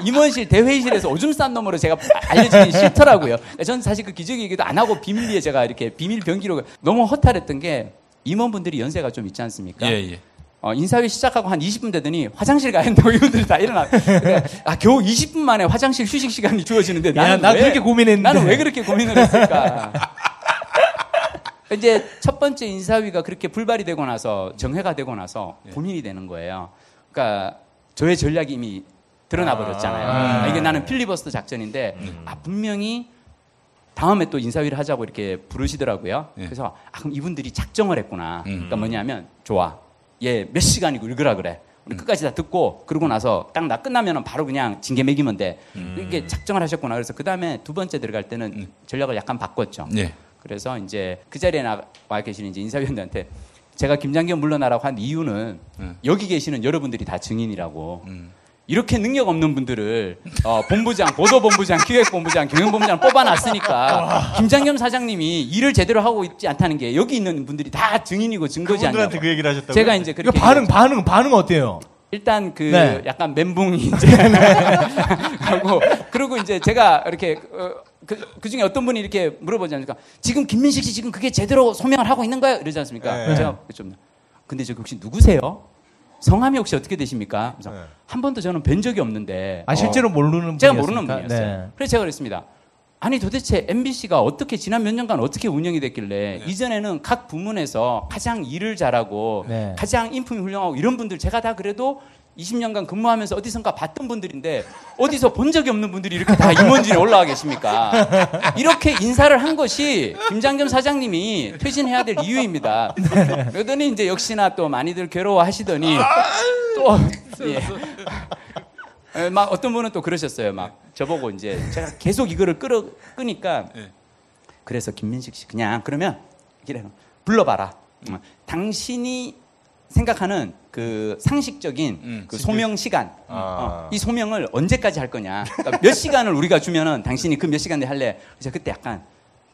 <laughs> 임원실 대회의실에서 오줌 싼 놈으로 제가 알려지기 싫더라고요. 저는 사실 그 기적 얘기도 안 하고 비밀리에 제가 이렇게 비밀 병기로 너무 허탈했던 게 임원분들이 연세가 좀 있지 않습니까? 예, 예. 어, 인사회 시작하고 한 20분 되더니 화장실 가야 한다고 <laughs> 이분들이 다 일어나. 그러니까 아, 겨우 20분 만에 화장실 휴식 시간이 주어지는데 야, 나는 나 왜, 그렇게 고민했는데. 나는 왜 그렇게 고민을 했을까? 이제 첫 번째 인사위가 그렇게 불발이 되고 나서 정회가 되고 나서 고민이 되는 거예요. 그러니까 저의 전략이 이미 드러나 버렸잖아요. 아. 아, 이게 나는 필리버스터 작전인데 아 분명히 다음에 또 인사위를 하자고 이렇게 부르시더라고요. 예. 그래서 아 그럼 이분들이 작정을 했구나. 음. 그러니까 뭐냐면 좋아. 얘몇 시간이고 읽으라 그래. 우리 끝까지 다 듣고 그러고 나서 딱 나 끝나면은 바로 그냥 징계 매기면 돼. 이게 작정을 하셨구나. 그래서 그 다음에 두 번째 들어갈 때는 전략을 약간 바꿨죠. 예. 그래서 이제 그 자리에 나와 계시는 이제 인사위원들한테 제가 김장겸 물러나라고 한 이유는 음. 여기 계시는 여러분들이 다 증인이라고. 음. 이렇게 능력 없는 분들을 어, 본부장, 보도본부장, 기획본부장, 경영본부장 뽑아놨으니까 김장겸 사장님이 일을 제대로 하고 있지 않다는 게 여기 있는 분들이 다 증인이고 증거지 않냐고. 그분들한테 그 얘기를 하셨다고요? 제가 이제 그렇게 반응 반응 반응 어때요? 일단 그 네. 약간 멘붕이 <laughs> 이제 하고 그리고 이제 제가 이렇게 어, 그, 그 중에 어떤 분이 이렇게 물어보지 않습니까? 지금 김민식 씨 지금 그게 제대로 소명을 하고 있는 거예요? 이러지 않습니까? 네. 제가 좀 근데 저 혹시 누구세요? 성함이 혹시 어떻게 되십니까? 그래서 네. 한 번도 저는 뵌 적이 없는데 아 실제로 어, 모르는 제가? 모르는 분이었어요. 네. 그래서 제가 그랬습니다. 아니 도대체 MBC가 어떻게 지난 몇 년간 어떻게 운영이 됐길래 이전에는 각 부문에서 가장 일을 잘하고 네. 가장 인품이 훌륭하고 이런 분들 제가 다 그래도 20년간 근무하면서 어디선가 봤던 분들인데 어디서 본 적이 없는 분들이 이렇게 다 임원진에 올라와 계십니까? 이렇게 인사를 한 것이 김장겸 사장님이 퇴진해야 될 이유입니다. 그러더니 이제 역시나 또 많이들 괴로워하시더니 또 예. 에, 막 어떤 분은 또 그러셨어요. 막 저보고 이제 제가 계속 이거를 끌어 끄니까 예. 그래서 김민식 씨 그냥 그러면 이래 불러봐라. 어, 당신이 생각하는 그 상식적인 음, 그 소명 시간. 아. 어, 이 소명을 언제까지 할 거냐. 그러니까 몇 <laughs> 시간을 우리가 주면은 당신이 그 몇 시간 내에 할래. 그래서 그때 약간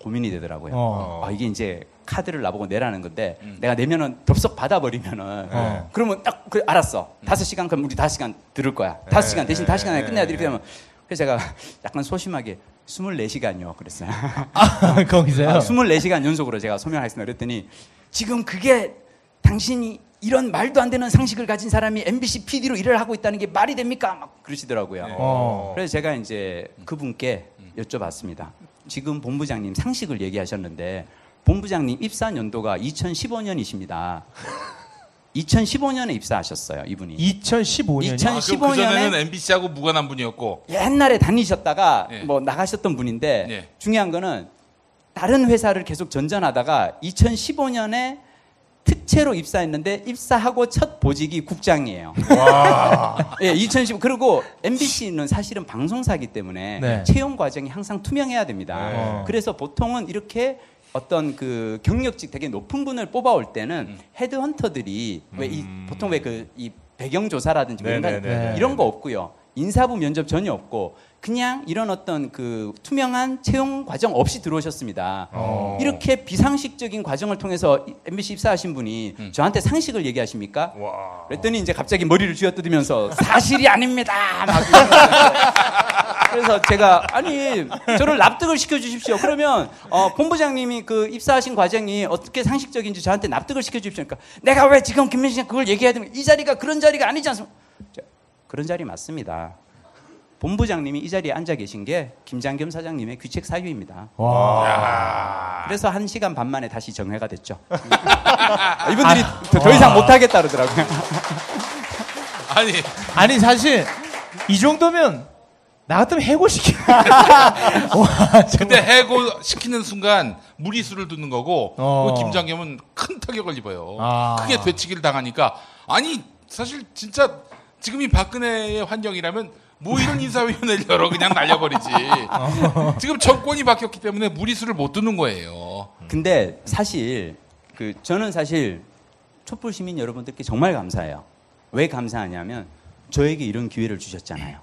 고민이 되더라고요. 어. 아, 이게 이제 카드를 나보고 내라는 건데 내가 내면은 덥석 받아버리면은 어. 그러면 딱그 알았어. 다섯 시간 그럼 우리 다섯 시간 들을 거야. 다섯 시간 대신 다섯 시간 안에 끝내야 돼. 이렇게 되면. 그래서 제가 약간 소심하게 24시간요. 그랬어요. <laughs> 아, 거기서요. 아, 24시간 연속으로 제가 소명하겠습니다. 그랬더니 지금 그게 당신이 이런 말도 안 되는 상식을 가진 사람이 MBC PD로 일을 하고 있다는 게 말이 됩니까? 막 그러시더라고요. 어. 그래서 제가 이제 그분께 여쭤봤습니다. 지금 본부장님 상식을 얘기하셨는데 본부장님 입사 연도가 2015년이십니다. 2015년에 <laughs> 입사하셨어요, 이분이. 2015년. 아, 2015년에 그럼 그 MBC하고 무관한 분이었고. 옛날에 다니셨다가 예. 뭐 나가셨던 분인데 예. 중요한 거는 다른 회사를 계속 전전하다가 2015년에 특채로 입사했는데 입사하고 첫 보직이 국장이에요. <laughs> 예, 2015 그리고 MBC는 사실은 방송사기 때문에 네. 채용 과정이 항상 투명해야 됩니다. 네. 그래서 보통은 이렇게 어떤 그 경력직 되게 높은 분을 뽑아올 때는 음. 헤드헌터들이 왜이 보통 왜 그 이 배경 조사라든지 뭐 이런 거- 네네네. 이런 거 없고요. 인사부 면접 전혀 없고 그냥 이런 어떤 그 투명한 채용 과정 없이 들어오셨습니다. 어. 이렇게 비상식적인 과정을 통해서 MBC 입사하신 분이 음. 저한테 상식을 얘기하십니까? 와. 그랬더니 이제 갑자기 머리를 쥐어뜯으면서 <laughs> 사실이 아닙니다. 그래서 제가 아니 저를 납득을 시켜 주십시오. 그러면 어, 본부장님이 그 입사하신 과정이 어떻게 상식적인지 저한테 납득을 시켜 주십시오. 그러니까 내가 왜 지금 김민식 씨 그걸 얘기해야 되면 이 자리가 그런 자리가 아니지 않습니까? 자, 그런 자리 맞습니다. 본부장님이 이 자리에 앉아 계신 게 김장겸 사장님의 귀책 사유입니다. 와. 그래서 한 시간 반 만에 다시 정회가 됐죠. <laughs> 이분들이 더, 더 이상 못 하겠다 그러더라고요. <laughs> 아니, 아니 사실 이 정도면 나 같으면 해고시키. <laughs> 와, 근데 해고 시키는 순간 무리수를 두는 거고 어. 그 김장겸은 큰 타격을 입어요. 아. 크게 되치기를 당하니까 아니 사실 진짜 지금 이 박근혜의 환경이라면 뭐 이런 인사위원회를 열어 그냥 날려버리지. <laughs> 지금 정권이 바뀌었기 때문에 무리수를 못 두는 거예요. 근데 사실 그 저는 사실 촛불 시민 여러분들께 정말 감사해요. 왜 감사하냐면 저에게 이런 기회를 주셨잖아요.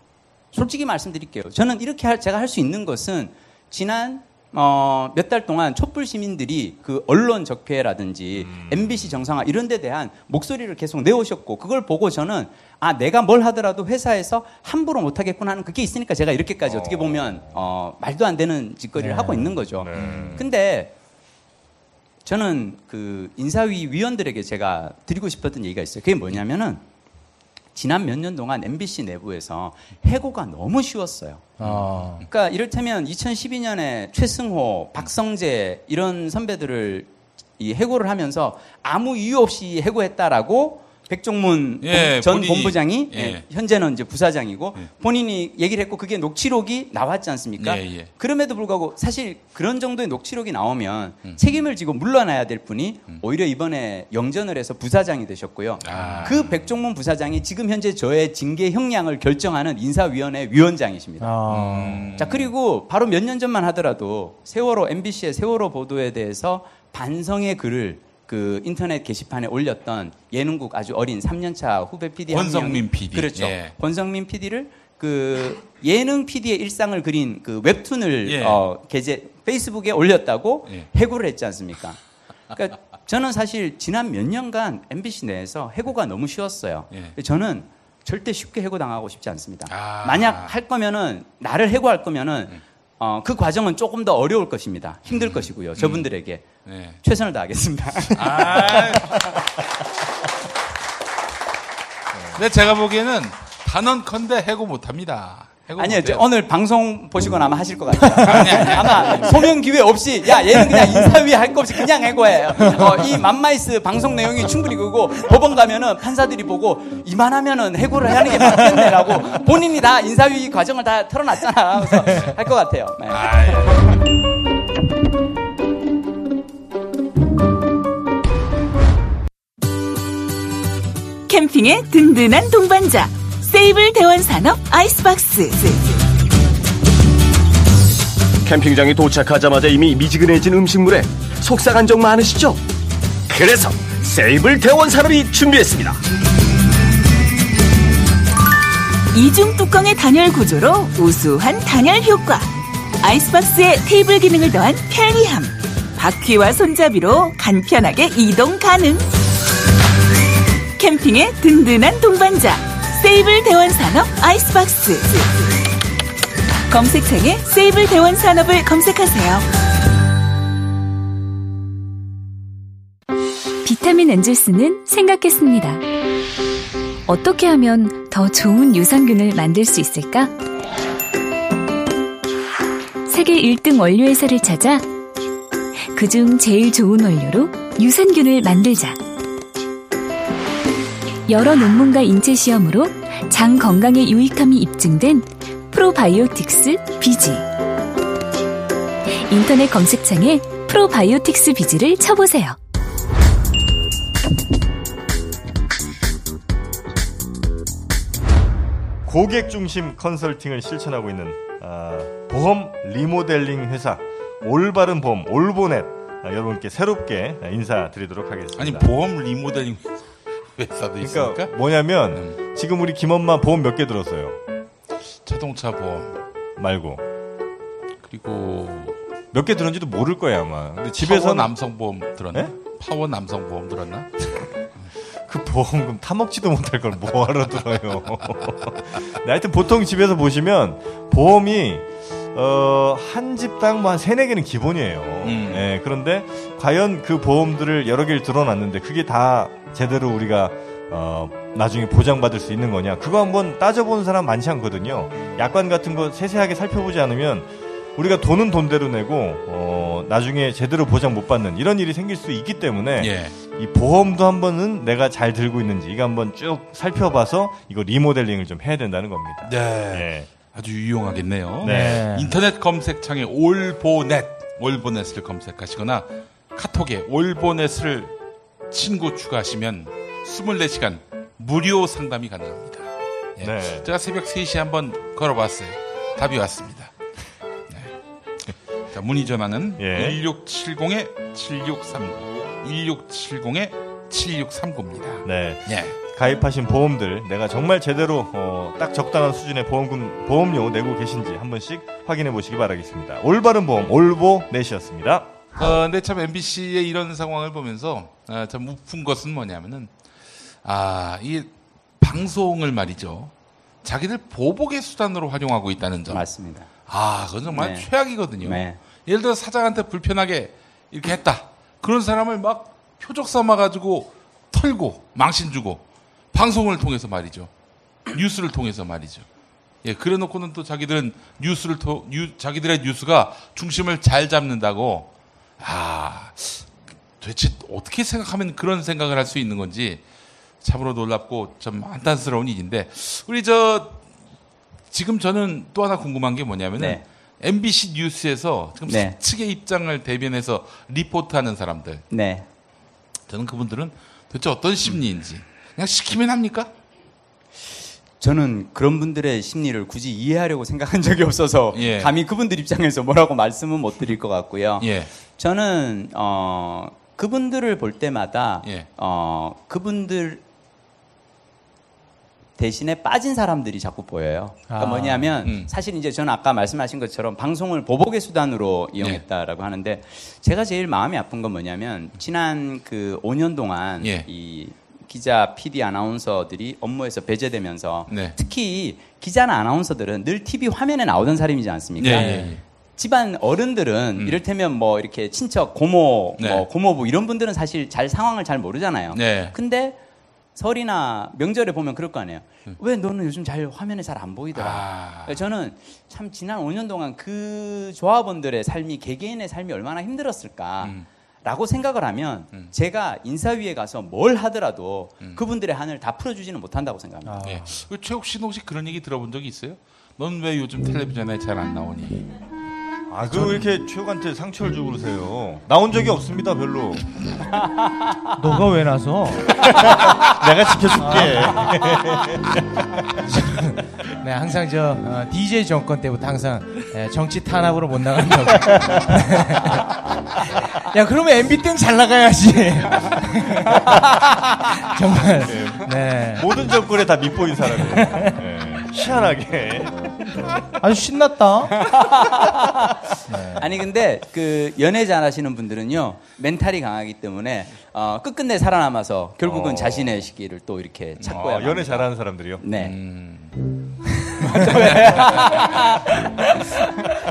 솔직히 말씀드릴게요. 저는 이렇게 할- 제가 할 수 있는 것은 지난 어, 몇 달 동안 촛불 시민들이 그 언론 적폐라든지 MBC 정상화 이런 데 대한 목소리를 계속 내오셨고 그걸 보고 저는 아 내가 뭘 하더라도 회사에서 함부로 못 하겠구나 하는 그게 있으니까 제가 이렇게까지 어 떻게 보면 어, 말도 안 되는 짓거리를 하고 있는 거죠. 근데 저는 그 인사위 위원들에게 제가 드리고 싶었던 얘기가 있어요. 그게 뭐냐면은 지난 몇 년 동안 MBC 내부에서 해고가 너무 쉬웠어요. 어. 그러니까 이를테면 2012년에 최승호, 박성재 이런 선배들을 이 해고를 하면서 아무 이유 없이 해고했다라고 백종문 예, 본- 전 본인이, 본부장이 예. 예, 현재는 이제 부사장이고 본인이 얘기를 했고 그게 녹취록이 나왔지 않습니까? 예, 예. 그럼에도 불구하고 사실 그런 정도의 녹취록이 나오면 음. 책임을 지고 물러나야 될 분이 오히려 이번에 영전을 해서 부사장이 되셨고요. 아. 그 백종문 부사장이 지금 현재 저의 징계 형량을 결정하는 인사위원회 위원장이십니다. 어. 자 그리고 바로 몇 년 전만 하더라도 세월호 MBC의 세월호 보도에 대해서 반성의 글을 그 인터넷 게시판에 올렸던 예능국 아주 어린 3년차 후배 PD 한 권성민 PD. 그렇죠. 예. 권성민 PD를 그 예능 PD의 일상을 그린 그 웹툰을 예. 어, 게재 페이스북에 올렸다고 예. 해고를 했지 않습니까? 그러니까 저는 사실 지난 몇 년간 MBC 내에서 해고가 너무 쉬웠어요. 예. 저는 절대 쉽게 해고당하고 싶지 않습니다. 아. 음. 만약 할 거면은 나를 해고할 거면은 어, 그 과정은 조금 더 어려울 것입니다. 힘들 것이고요. 저분들에게 네. 최선을 다하겠습니다. 아. <laughs> 근데 제가 보기에는 단언컨대 해고 못합니다. 아니요, 저. 오늘 방송 보시거나 아마 하실 것 같아요. <laughs> 아마 소명 기회 없이, 야, 얘는 그냥 인사위 할 거 없이 그냥 해고해. 어, 이 맘마이스 방송 내용이 충분히 그거 법원 가면은 판사들이 보고 이만하면은 해고를 하는 게 맞겠네라고 본인이 다 인사위 과정을 다 털어놨잖아. 그래서 할 것 같아요. 네. 캠핑의 든든한 동반자 세이블 대원산업 아이스박스. 캠핑장에 도착하자마자 이미 미지근해진 음식물에 속상한 적 많으시죠? 그래서 세이블 대원 산업이 준비했습니다. 이중 뚜껑의 단열 구조로 우수한 단열 효과. 아이스박스에 테이블 기능을 더한 편리함. 바퀴와 손잡이로 간편하게 이동 가능. 캠핑의 든든한 동반자 세이블 대원산업 아이스박스 검색창에 세이블 대원산업을 검색하세요 비타민 엔젤스는 생각했습니다. 어떻게 하면 더 좋은 유산균을 만들 수 있을까? 세계 1등 원료회사를 찾아 그중 제일 좋은 원료로 유산균을 만들자. 여러 논문과 인체 시험으로 장 건강에 유익함이 입증된 프로바이오틱스 비지. 인터넷 검색창에 프로바이오틱스 비지를 쳐보세요. 고객 중심 컨설팅을 실천하고 있는 아, 보험 리모델링 회사 올바른 보험 올보넷 아, 여러분께 새롭게 인사드리도록 하겠습니다. 아니 보험 리모델링 회사도 있으니까 그러니까 뭐냐면 지금 우리 김엄마 보험 몇 개 들었어요? 자동차 보험 말고 그리고 몇 개 들었는지도 모를 거예요 아마. 근데 집에서 남성 보험 들었나? 네? 파워 남성 보험 들었나? <laughs> 그 보험금 타먹지도 못할 걸 뭐하러 들어요. <laughs> 네, 하여튼 보통 집에서 보시면 보험이 어, 한 집당 뭐한 세네 개는 기본이에요. 음. 예, 그런데 과연 그 보험들을 여러 개를 들어놨는데 그게 다 제대로 우리가 어, 나중에 보장받을 수 있는 거냐? 그거 한번 따져보는 사람 많지 않거든요. 약관 같은 거 세세하게 살펴보지 않으면 우리가 돈은 돈대로 내고 어, 나중에 제대로 보장 못 받는 이런 일이 생길 수 있기 때문에 예. 이 보험도 한번은 내가 잘 들고 있는지 이거 한번 쭉 살펴봐서 이거 리모델링을 좀 해야 된다는 겁니다. 네. 예. 아주 유용하겠네요. 네. 인터넷 검색창에 올보넷, 올보넷을 검색하시거나 카톡에 올보넷을 친구 추가하시면 24시간 무료 상담이 가능합니다. 예. 네. 제가 새벽 3시에 한번 걸어봤어요. 답이 왔습니다. 네. 자, 문의 전화는 예. 1670-7639, 1670-7639입니다. 네. 예. 가입하신 보험들 내가 정말 제대로 어, 딱 적당한 수준의 보험금 보험료 내고 계신지 한 번씩 확인해 보시기 바라겠습니다. 올바른 보험 올보 넷이었습니다. 어, 근데 참 MBC의 이런 상황을 보면서 아, 참 우픈 것은 뭐냐면은 아, 이 방송을 말이죠. 자기들 보복의 수단으로 활용하고 있다는 점. 맞습니다. 아, 그건 정말 네. 최악이거든요. 네. 예를 들어 사장한테 불편하게 이렇게 했다. 그런 사람을 막 표적 삼아 가지고 털고 망신 주고 방송을 통해서 말이죠. 뉴스를 통해서 말이죠. 예, 그래 놓고는 또 자기들은 뉴스를 통 뉴, 자기들의 뉴스가 중심을 잘 잡는다고 아, 도대체 어떻게 생각하면 그런 생각을 할 수 있는 건지 참으로 놀랍고 좀 안타스러운 일인데 우리 저 지금 저는 또 하나 궁금한 게 뭐냐면은 네. MBC 뉴스에서 지금 네. 측의 입장을 대변해서 리포트하는 사람들 네. 저는 그분들은 도대체 어떤 심리인지 그냥 시키면 합니까? 저는 그런 분들의 심리를 굳이 이해하려고 생각한 적이 없어서 예. 감히 그분들 입장에서 뭐라고 말씀은 못 드릴 것 같고요. 예. 저는 어, 그분들을 볼 때마다 예. 어, 그분들 대신에 빠진 사람들이 자꾸 보여요. 그러니까 아. 뭐냐면 음. 사실 이제 저는 아까 말씀하신 것처럼 방송을 보복의 수단으로 예. 이용했다라고 하는데 제가 제일 마음이 아픈 건 뭐냐면 지난 그 5년 동안 예. 이 기자, PD, 아나운서들이 업무에서 배제되면서 네. 특히 기자나 아나운서들은 늘 TV 화면에 나오던 사람이지 않습니까? 예. 집안 어른들은 음. 이를테면 뭐 이렇게 친척, 고모, 네. 뭐 고모부 이런 분들은 사실 잘 상황을 잘 모르잖아요. 네. 근데 설이나 명절에 보면 그럴 거 아니에요. 왜 너는 요즘 잘 화면에 잘 안 보이더라. 아. 저는 참 지난 5년 동안 그 조합원들의 삶이 개개인의 삶이 얼마나 힘들었을까. 음. 라고 생각을 하면 음. 제가 인사위에 가서 뭘 하더라도 그분들의 한을 다 풀어주지는 못한다고 생각합니다. 예. 그 최욱 씨는 혹시 그런 얘기 들어본 적이 있어요? 넌 왜 요즘 텔레비전에 잘 안 나오니? 아, 그왜 이렇게 최욱한테 상처를 주고 그러세요? 나온 적이 없습니다, 별로. <laughs> 너가 왜 나서? <laughs> 내가 지켜줄게. <laughs> 네, 항상 저 어, DJ 정권 때부터 항상 예, 정치 탄압으로 못 나간다고. 야, 그러면 MB 때는 잘 나가야지. 정말. 네. 모든 정권에 다 밑보인 사람이에요. 네. 희한하게. 아주 신났다. <laughs> 아니 근데 그 연애 잘 하시는 분들은요 멘탈이 강하기 때문에 어, 끝끝내 살아남아서 결국은 어. 자신의 시기를 또 이렇게 찾고 야 어, 연애 잘하는 사람들이요? 네 음. <laughs>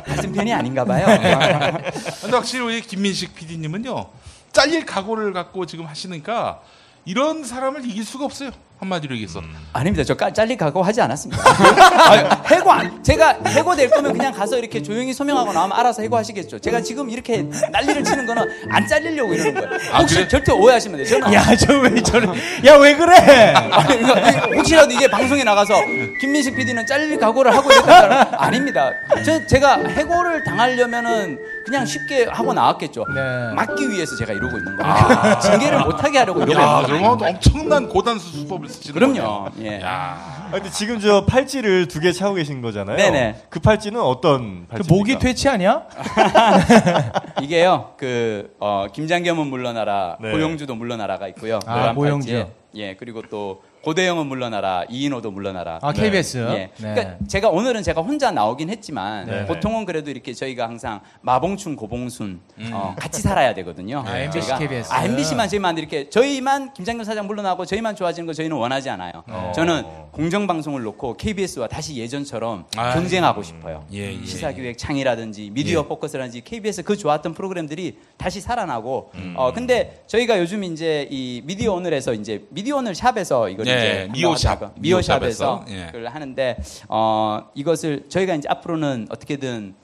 같은 편이 아닌가 봐요. <laughs> 근데 확실히 우리 김민식 PD님은요 잘릴 각오를 갖고 지금 하시니까 이런 사람을 이길 수가 없어요 한마디로 얘기해서 아닙니다. 저 깔- 잘릴 각오 하지 않았습니다. <laughs> 해고 안, 제가 해고될 거면 그냥 가서 이렇게 조용히 소명하고 나오면 알아서 해고하시겠죠. 제가 지금 이렇게 난리를 치는 거는 안 잘리려고 이러는 거예요. 아, 혹시 그래? 절대 오해하시면 돼요. 저는 야, 저 왜 저래? 야, 왜 그래? <laughs> 아니, 그러니까 이- 혹시라도 이게 방송에 나가서 김민식 PD는 잘릴 각오를 하고 있다는 아닙니다. 저, 제가 해고를 당하려면은 그냥 쉽게 하고 나왔겠죠. 네. 막기 위해서 제가 이러고 있는 겁니다. 징계를 못하게 하려고 이러고 야 있는 겁니다. 엄청난 고단수 수법을 쓰시는 그럼요. 예. 야 아, 근데 지금 저 팔찌를 두 개 차고 계신 거잖아요. 네네. 그 팔찌는 어떤 그 팔찌입니까? 모기 퇴치 아니야? <laughs> 이게요, 그, 어, 김장겸은 물러나라, 네. 고영주도 물러나라가 있고요. 아, 노란 고영주. 팔찌에. 예, 그리고 또, 고대영은 물러나라, 이인호도 물러나라. 아, KBS. 예. 네. 그러니까 제가 오늘은 제가 혼자 나오긴 했지만 네. 보통은 그래도 이렇게 저희가 항상 마봉춘, 고봉순 어, 같이 살아야 되거든요. 아, MBC, 저희가 KBS. 아, MBC만 저희만 이렇게 저희만 김장겸 사장 물러나고 저희만 좋아지는 거 저희는 원하지 않아요. 어. 저는 공정 방송을 놓고 KBS와 다시 예전처럼 아, 경쟁하고 싶어요. 예, 예. 시사기획 창이라든지 미디어 예. 포커스라든지 KBS 그 좋았던 프로그램들이 다시 살아나고 음. 어 근데 저희가 요즘 이제 이 미디어 오늘에서 이제 미디어 오늘 샵에서 이걸 네, 이제 하다가 미오샵에서 미오샵에서, 예. 그걸 하는데 어 이것을 저희가 이제 앞으로는 어떻게든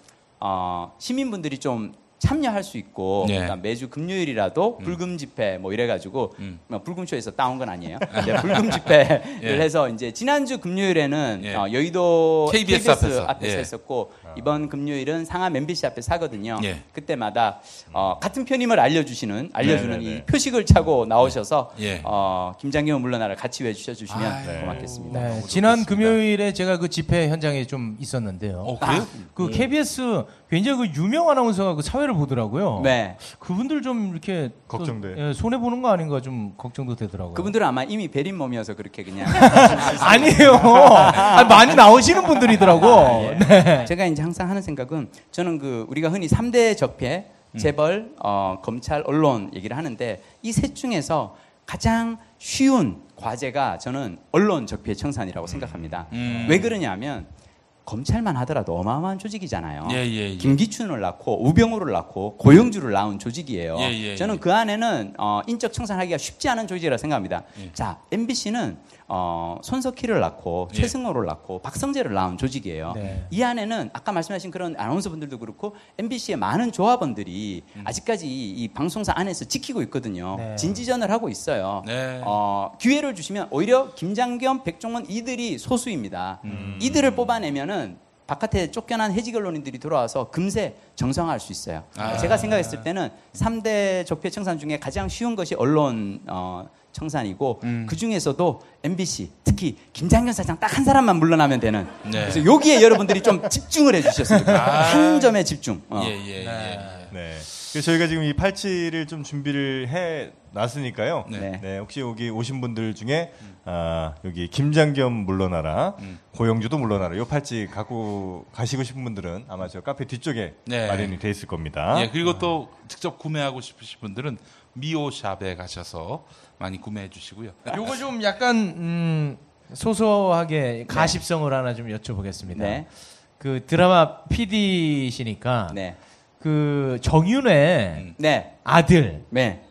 어 시민분들이 좀 참여할 수 있고 예. 그러니까 매주 금요일이라도 음. 불금 집회 뭐 이래가지고 뭐 불금쇼에서 따온 건 아니에요. <laughs> 네, 불금 집회를 <laughs> 예. 해서 이제 지난주 금요일에는 예. 어, 여의도 KBS 앞에서. 앞에서 예. 했었고 이번 금요일은 상암 MBC 앞에서 하거든요. 예. 그때마다 어, 같은 편임을 알려주시는 알려주는 네, 네, 이 네. 표식을 차고 나오셔서 예. 어, 김장겸 물러나를 같이 외주셔 주시면 아유. 고맙겠습니다. 네, 지난 금요일에 제가 그 집회 현장에 좀 있었는데요. 어, 그래요? 그 음. KBS 굉장히 그 유명 아나운서가 그 사회를 보더라고요. 네. 그분들 좀 이렇게 또, 걱정돼. 예, 손해 보는 거 아닌가 좀 걱정도 되더라고요. 그분들은 아마 이미 베린 몸이어서 그렇게 그냥 <laughs> 아니에요. <laughs> 아, 많이 나오시는 분들이더라고. 아, 예. 네. 제가 이제 항상 하는 생각은 저는 그 우리가 흔히 3대 적폐, 재벌, 어, 검찰, 언론 얘기를 하는데 이 셋 중에서 가장 쉬운 과제가 저는 언론 적폐 청산이라고 생각합니다. 음. 왜 그러냐면 검찰만 하더라도 어마어마한 조직이잖아요. 예, 예, 예. 김기춘을 낳고 우병우를 낳고 고영주를 낳은 조직이에요. 예, 예, 저는 예. 그 안에는 어, 인적 청산하기가 쉽지 않은 조직이라고 생각합니다. 예. 자, MBC는 어, 손석희를 낳고 예. 최승호를 낳고 박성재를 낳은 조직이에요. 네. 이 안에는 아까 말씀하신 그런 아나운서분들도 그렇고 MBC의 많은 조합원들이 아직까지 이, 이 방송사 안에서 지키고 있거든요. 네. 진지전을 하고 있어요. 네. 어, 기회를 주시면 오히려 김장겸, 백종원 이들이 소수입니다. 음. 이들을 뽑아내면은 바깥에 쫓겨난 해직 언론인들이 돌아와서 금세 정상화할 수 있어요. 아. 제가 생각했을 때는 3대 적폐 청산 중에 가장 쉬운 것이 언론 어, 청산이고 음. 그 중에서도 MBC 특히 김장현 사장 딱 한 사람만 물러나면 되는 네. 그래서 여기에 여러분들이 좀 집중을 해주셨으면. 아. 한 점에 집중. 어. 예, 예, 예. 네. 그래서 저희가 지금 이 팔찌를 좀 준비를 해 놨으니까요. 네. 네. 혹시 여기 오신 분들 중에 아, 여기 김장겸 물러나라, 음. 고영주도 물러나라. 요 팔찌 갖고 가시고 싶은 분들은 아마 저 카페 뒤쪽에 네. 마련이 돼 있을 겁니다. 예, 그리고 또 직접 구매하고 싶으신 분들은 미오샵에 가셔서 많이 구매해 주시고요. <laughs> 요거 좀 약간 음, 소소하게 가십성을 하나 좀 여쭤보겠습니다. 네. 그 드라마 PD시니까 네. 그 정윤의 음. 네. 아들 네.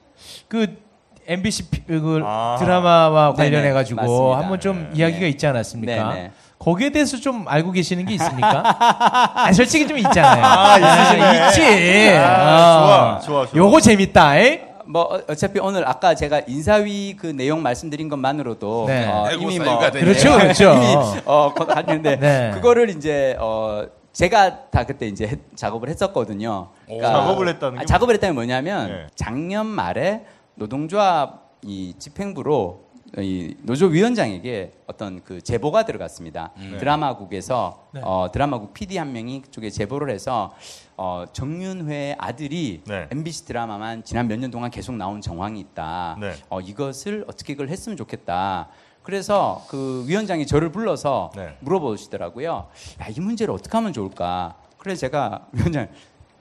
그 MBC 피- 그 아. 드라마와 네네, 관련해 가지고. 한번 좀 네. 이야기가 네. 있지 않았습니까? 네, 네. 거기에 대해서 좀 알고 계시는 게 있습니까? <laughs> 아, 솔직히 좀 있잖아요. 아, 있으시네. 있지. 아, 어. 좋아, 좋아, 좋아. 요거 재밌다. 에? 뭐 어- 어차피 오늘 아까 제가 인사위 그 내용 말씀드린 것만으로도 네. 어, 이미 뭐 되네. 그렇죠, 그렇죠. 이미 어 갔는데 네. 그거를 이제 어 제가 다 그때 이제 했- 작업을 했었거든요. 오. 작업을 했다는 게 아, 작업을 했다는 게 뭐냐면 네. 작년 말에 노동조합 이 집행부로 이 노조 위원장에게 어떤 그 제보가 들어갔습니다. 음. 드라마국에서 네. 어, 드라마국 PD 한 명이 그쪽에 제보를 해서 어, 정윤회의 아들이 네. MBC 드라마만 지난 몇 년 동안 계속 나온 정황이 있다. 네. 어, 이것을 어떻게 그걸 했으면 좋겠다. 그래서 그 위원장이 저를 불러서 네. 물어보시더라고요. 야, 이 문제를 어떻게 하면 좋을까? 그래서 제가 위원장,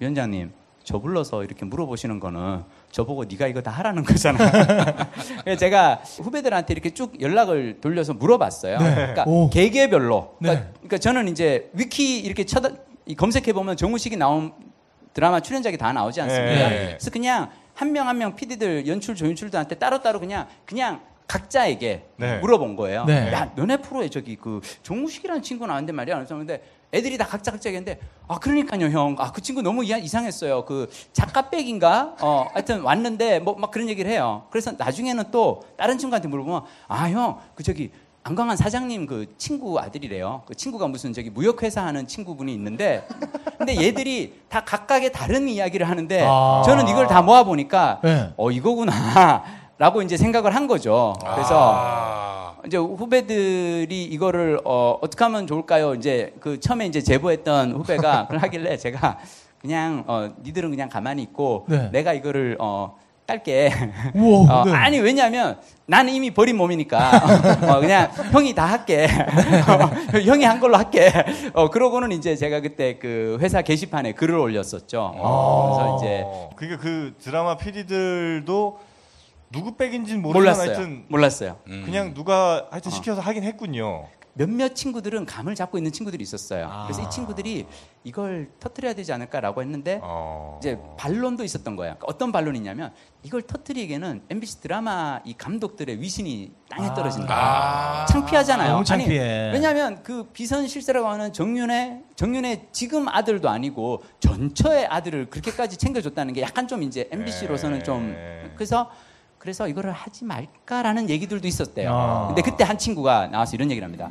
위원장님, 저 불러서 이렇게 물어보시는 거는 저보고 네가 이거 다 하라는 거잖아. <laughs> 그래서 제가 후배들한테 이렇게 쭉 연락을 돌려서 물어봤어요. 그러니까 오. 개개별로. 그러니까, 네. 그러니까 저는 이제 위키 이렇게 쳐다 이 검색해 보면 정우식이 나온 드라마 출연작이 다 나오지 않습니까? 네. 그래서 그냥 한 명 한명 PD들 연출 조연출들한테 따로따로 그냥 그냥 각자에게 네. 물어본 거예요. 네. 야, 너네 프로에 저기 그 정우식이라는 친구 나왔는데 말이야. 그래서 근데 애들이 다 각자 각자 얘기했는데 아 그러니까요 형. 아 그 친구 너무 이상했어요. 그 작가백인가? 어 하여튼 왔는데 뭐 막 그런 얘기를 해요. 그래서 나중에는 또 다른 친구한테 물어보면 아 형 그 저기 안광한 사장님 그 친구 아들이래요. 그 친구가 무슨 저기 무역회사 하는 친구분이 있는데, 근데 얘들이 다 각각의 다른 이야기를 하는데, 아. 저는 이걸 다 모아 보니까, 네. 어 이거구나 라고 <laughs> 이제 생각을 한 거죠. 그래서 아, 이제 후배들이 이거를 어, 어떻게 하면 좋을까요? 이제 그 처음에 이제 제보했던 후배가 <laughs> 그걸 하길래 제가 그냥 어, 니들은 그냥 가만히 있고 네. 내가 이거를 어, 깔게. 우와, <laughs> 어, 네. 아니 왜냐하면 나는 이미 버린 몸이니까 어, 그냥 형이 다 할게. <laughs> 어, 형이 한 걸로 할게. 어, 그러고는 이제 제가 그때 그 회사 게시판에 글을 올렸었죠. 어, 그래서 이제 어, 그러니까 그 드라마 PD들도 누구 백인지는 모르지만 몰랐어요. 하여튼 몰랐어요. 음. 그냥 누가 어. 하여튼 시켜서 하긴 했군요. 몇몇 친구들은 감을 잡고 있는 친구들이 있었어요. 아. 그래서 이 친구들이 이걸 터트려야 되지 않을까라고 했는데 이제 반론도 있었던 거예요. 그러니까 어떤 반론이냐면 이걸 터트리기에는 MBC 드라마 이 감독들의 위신이 땅에 떨어진다. 아. 창피하잖아요. 너무 창피해. 아니, 왜냐하면 그 비선 실세라고 하는 정윤의 정윤의 지금 아들도 아니고 전처의 아들을 그렇게까지 챙겨줬다는 게 약간 좀 이제 MBC로서는 좀 그래서 그래서 이거를 하지 말까라는 얘기들도 있었대요. 아. 근데 그때 한 친구가 나와서 이런 얘기를 합니다.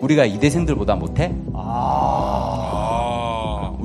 우리가 이대생들보다 못해?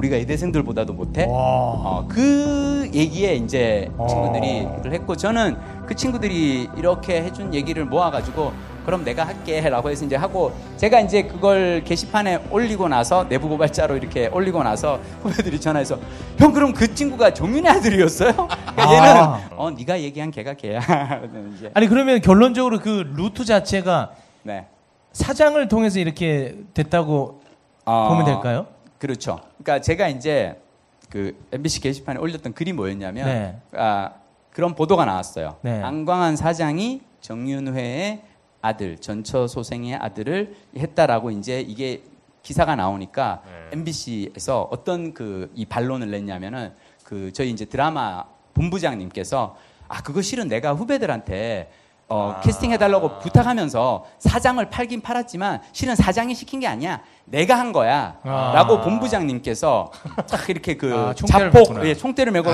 우리가 이대생들보다도 못해? 어, 그 얘기에 이제 친구들이 를 했고 저는 그 친구들이 이렇게 해준 얘기를 모아가지고 그럼 내가 할게라고 해서 이제 하고 제가 이제 그걸 게시판에 올리고 나서 내부 고발자로 이렇게 올리고 나서 후배들이 전화해서 형 그럼 그 친구가 정윤의 아들이었어요? <laughs> 그러니까 얘는 아. 어 네가 얘기한 걔가 걔야. <laughs> 아니 그러면 결론적으로 그 루트 자체가 네. 사장을 통해서 이렇게 됐다고 어, 보면 될까요? 그렇죠. 그러니까 제가 이제 그 MBC 게시판에 올렸던 글이 뭐였냐면 네. 아, 그런 보도가 나왔어요. 네. 안광한 사장이 정윤회의 아들 전처 소생의 아들을 했다라고 이제 이게 기사가 나오니까 MBC에서 어떤 그 이 반론을 냈냐면은 그 저희 이제 드라마 본부장님께서 아 그거 실은 내가 후배들한테 어, 캐스팅 해달라고 부탁하면서 사장을 팔긴 팔았지만 실은 사장이 시킨 게 아니야. 내가 한 거야. 아. 라고 본부장님께서 딱 이렇게 그 아, 자폭. 예, 총대를 메고.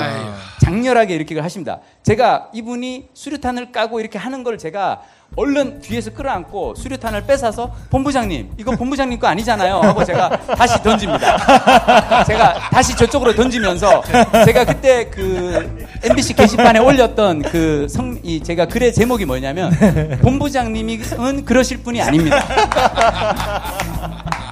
장렬하게 이렇게 하십니다. 제가 이분이 수류탄을 까고 이렇게 하는 걸 제가 얼른 뒤에서 끌어안고 수류탄을 뺏어서 본부장님, 이거 본부장님 거 아니잖아요. 하고 제가 다시 던집니다. 제가 다시 저쪽으로 던지면서 제가 그때 그 MBC 게시판에 올렸던 그 성, 이 제가 글의 제목이 뭐냐면 본부장님은 그러실 분이 아닙니다.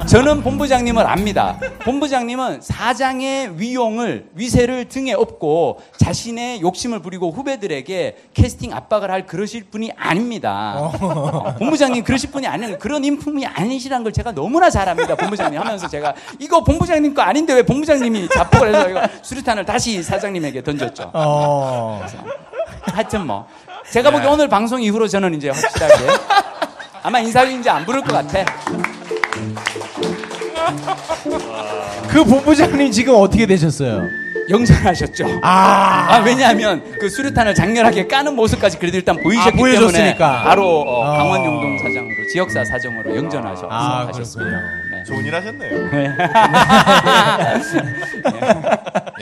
저는 본부장님을 압니다. 본부장님은 사장의 위용을 위세를 등에 업고 자신의 욕심을 부리고 후배들에게 캐스팅 압박을 할 그러실 분이 아닙니다. 어, 본부장님 그러실 분이 아니에요. 그런 인품이 아니시란 걸 제가 너무나 잘 압니다. 본부장님 하면서 제가 이거 본부장님 거 아닌데 왜 본부장님이 자폭을 해서 이거 수류탄을 다시 사장님에게 던졌죠. 어. 하여튼 뭐 제가 보기 오늘 방송 이후로 저는 이제 확실하게 아마 인사위 이제 안 부를 것 같아. 그 본부장님 지금 어떻게 되셨어요? 영전하셨죠. 아, 아, 왜냐하면 그 수류탄을 장렬하게 까는 모습까지 그래도 일단 보이셨기 아. 때문에 바로 어, 어. 강원 용동 사장으로 지역사 사정으로 영전하셔서 아, 하셨습니다. 네. 좋은 일 하셨네요.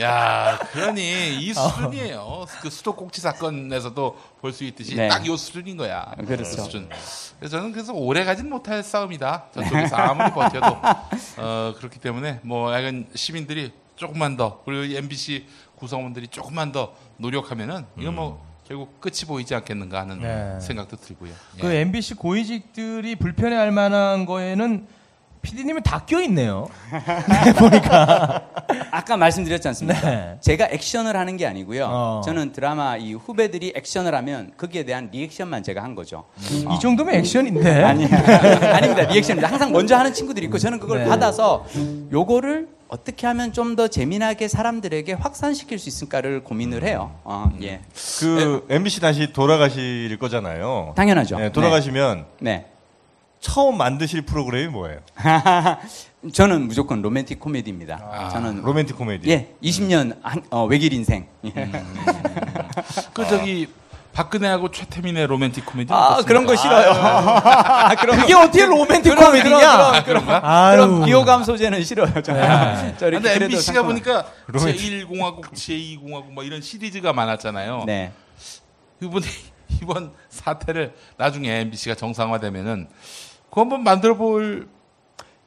<laughs> 야, 그러니 이 수준이에요. 그 수도 꼭지 사건에서도 볼 수 있듯이 네. 딱이 수준인 거야. 그렇죠. 그 수준. 그래서 저는 그래서 오래 가진 못할 싸움이다. 저쪽에서 아무리 버텨도 어, 그렇기 때문에 뭐 약간 시민들이 조금만 더 그리고 MBC 구성원들이 조금만 더 노력하면은 이건 뭐 결국 끝이 보이지 않겠는가 하는 네. 생각도 들고요. 그 예. MBC 고위직들이 불편해할 만한 거에는 PD님은 다 껴 있네요. <laughs> 네, 보니까. <laughs> 아까 말씀드렸지 않습니까? 네. 제가 액션을 하는 게 아니고요. 어. 저는 드라마 이 후배들이 액션을 하면 거기에 대한 리액션만 제가 한 거죠. 이 정도면 액션인데. <laughs> 아니, 아닙니다. 리액션입니다. 항상 먼저 하는 친구들이 있고 저는 그걸 네. 받아서 요거를 어떻게 하면 좀 더 재미나게 사람들에게 확산시킬 수 있을까를 고민을 해요. 어, 예. 그 MBC 다시 돌아가실 거잖아요. 당연하죠. 네, 돌아가시면 네. 처음 만드실 프로그램이 뭐예요? <laughs> 저는 무조건 로맨틱 코미디입니다. 아, 저는 로맨틱 코미디. 예, 20년 한, 어, 외길 인생. 예. <laughs> 그 저기 박근혜하고 최태민의 로맨틱 코미디 아, 그런 거 싫어요. 아, 그런 <laughs> 그게 거- 어떻게 로맨틱 그런- 코미디냐? 그런, 그런, 비호감 소재는 싫어요. 저는. 네. 저 이렇게 근데 MBC가 보니까 로맨틱. 제1공화국, 제2공화국 뭐 이런 시리즈가 많았잖아요. 네. 이번에 이번 사태를 나중에 MBC가 정상화되면은 그거 한번 만들어 볼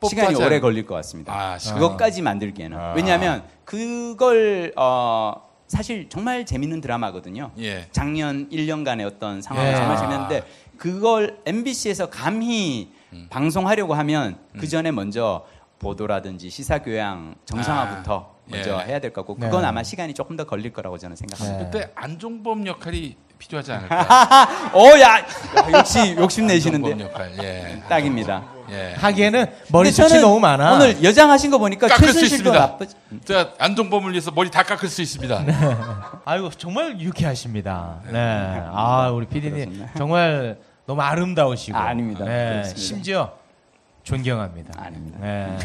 시간이 하지 오래 않- 걸릴 것 같습니다. 아, 시간. 그것까지 만들기에는. 아. 왜냐하면 그걸 어, 사실 정말 재밌는 드라마거든요. 예. 작년 1년간의 어떤 상황이 예. 정말 아. 재밌는데 그걸 MBC에서 감히 음. 방송하려고 하면 그 전에 먼저 보도라든지 시사 교양 정상화부터 아. 먼저 예. 해야 될 거고 그건 네. 아마 시간이 조금 더 걸릴 거라고 저는 생각합니다. 그때 안종범 역할이 필요하지 않을까? 오, <laughs> 야, 야, 역시 욕심 내시는데 안종범 역할. 예. 딱입니다. 예. 하기에는 머리숱이 너무 많아. 오늘 여장하신 거 보니까 깎을 수 있습니다. 나쁘지. 제가 안종범을 위해서 머리 다 깎을 수 있습니다. 아유 정말 유쾌하십니다. 네. 아 우리 PD님. 정말 너무 아름다우시고. 아, 아닙니다. 네. 그렇습니다. 심지어 존경합니다. 아닙니다. 네.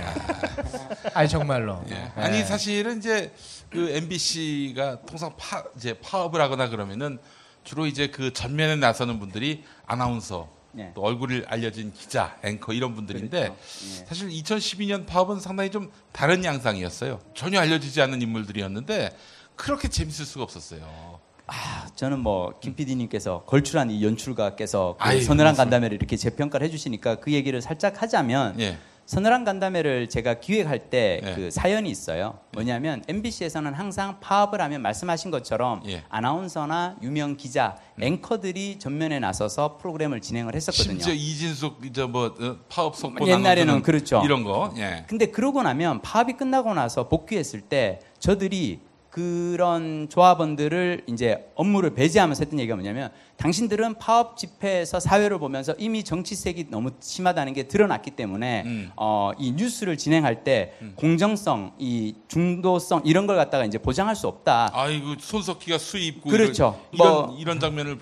아니 정말로. 예. 네. 아니 사실은 이제 그 MBC가 통상 파 이제 파업을 하거나 그러면은 주로 이제 그 전면에 나서는 분들이 아나운서 네. 또 얼굴이 알려진 기자, 앵커 이런 분들인데 그렇죠. 예. 사실 2012년 파업은 상당히 좀 다른 양상이었어요. 전혀 알려지지 않는 인물들이었는데 그렇게 재밌을 수가 없었어요. 아, 저는 뭐 김 PD님께서 걸출한 이 연출가께서 그 아이, 서늘한. 간담회를 이렇게 재평가를 해주시니까 그 얘기를 살짝 하자면 예. 서늘한 간담회를 제가 기획할 때 예. 그 사연이 있어요. 뭐냐면 MBC에서는 항상 파업을 하면 말씀하신 것처럼 예. 아나운서나 유명 기자, 앵커들이 전면에 나서서 프로그램을 진행을 했었거든요. 심지어 이진숙 이제 뭐 어, 파업 속보 옛날에는 그렇죠. 이런 거. 예. 근데 그러고 나면 파업이 끝나고 나서 복귀했을 때 저들이 그런 조합원들을 이제 업무를 배제하면서 했던 얘기가 뭐냐면 당신들은 파업 집회에서 사회를 보면서 이미 정치색이 너무 심하다는 게 드러났기 때문에 음. 어, 이 뉴스를 진행할 때 공정성, 이 중도성 이런 걸 갖다가 이제 보장할 수 없다. 아이고 손석희가 수입고 그렇죠. 이런 뭐 이런 장면을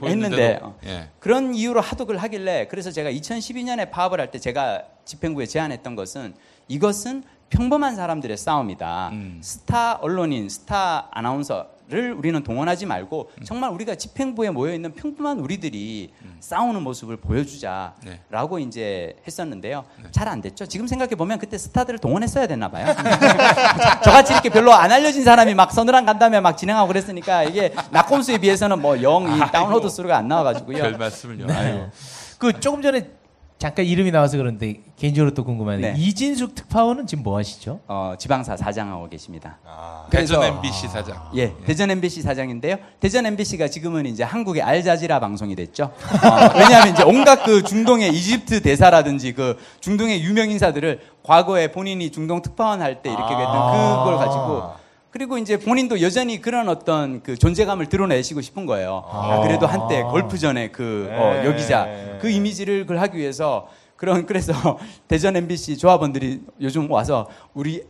어. 예. 그런 이유로 하독을 하길래 그래서 제가 2012년에 파업을 할 때 제가 집행부에 제안했던 것은 이것은 평범한 사람들의 싸움이다. 음. 스타 언론인, 스타 아나운서를 우리는 동원하지 말고 음. 정말 우리가 집행부에 모여 있는 평범한 우리들이 싸우는 모습을 보여주자라고 네. 이제 했었는데요. 잘 안 됐죠. 지금 생각해 보면 그때 스타들을 동원했어야 됐나 봐요. <laughs> 저같이 이렇게 별로 안 알려진 사람이 막 서늘한 간담회 막 진행하고 그랬으니까 이게 나꼼수에 비해서는 뭐 영 이 다운로드 수가 안 나와가지고요. 별 말씀을요. 네. 그 조금 전에 잠깐 이름이 나와서 그런데 개인적으로 또 궁금한데 네. 이진숙 특파원은 지금 뭐 하시죠? 어, 지방사 사장하고 계십니다. 대전 그래서- MBC 사장. 예, 대전 MBC 사장인데요. 대전 MBC가 지금은 이제 한국의 알자지라 방송이 됐죠. 어, 왜냐하면 이제 온갖 그 중동의 이집트 대사라든지 그 중동의 유명 인사들을 과거에 본인이 중동 특파원 할 때 이렇게 했던 그걸 가지고 그리고 이제 본인도 여전히 그런 어떤 그 존재감을 드러내시고 싶은 거예요. 아, 그래도 한때 골프 전에 그 어, 네. 여기자 그 이미지를 그걸 하기 위해서 그런 그래서 <laughs> 대전 MBC 조합원들이 요즘 와서 우리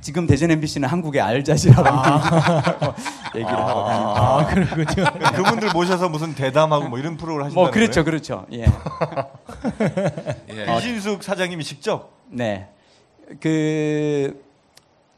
지금 대전 MBC는 한국의 알자지라고 <laughs> 얘기를 하고 다닙니다. 아, 그렇군요. <laughs> 그분들 모셔서 무슨 대담하고 뭐 이런 프로를 하신다는 뭐 그렇죠, 거예요? 그렇죠. 예. 예. 이진숙 사장님이 직접 네. 그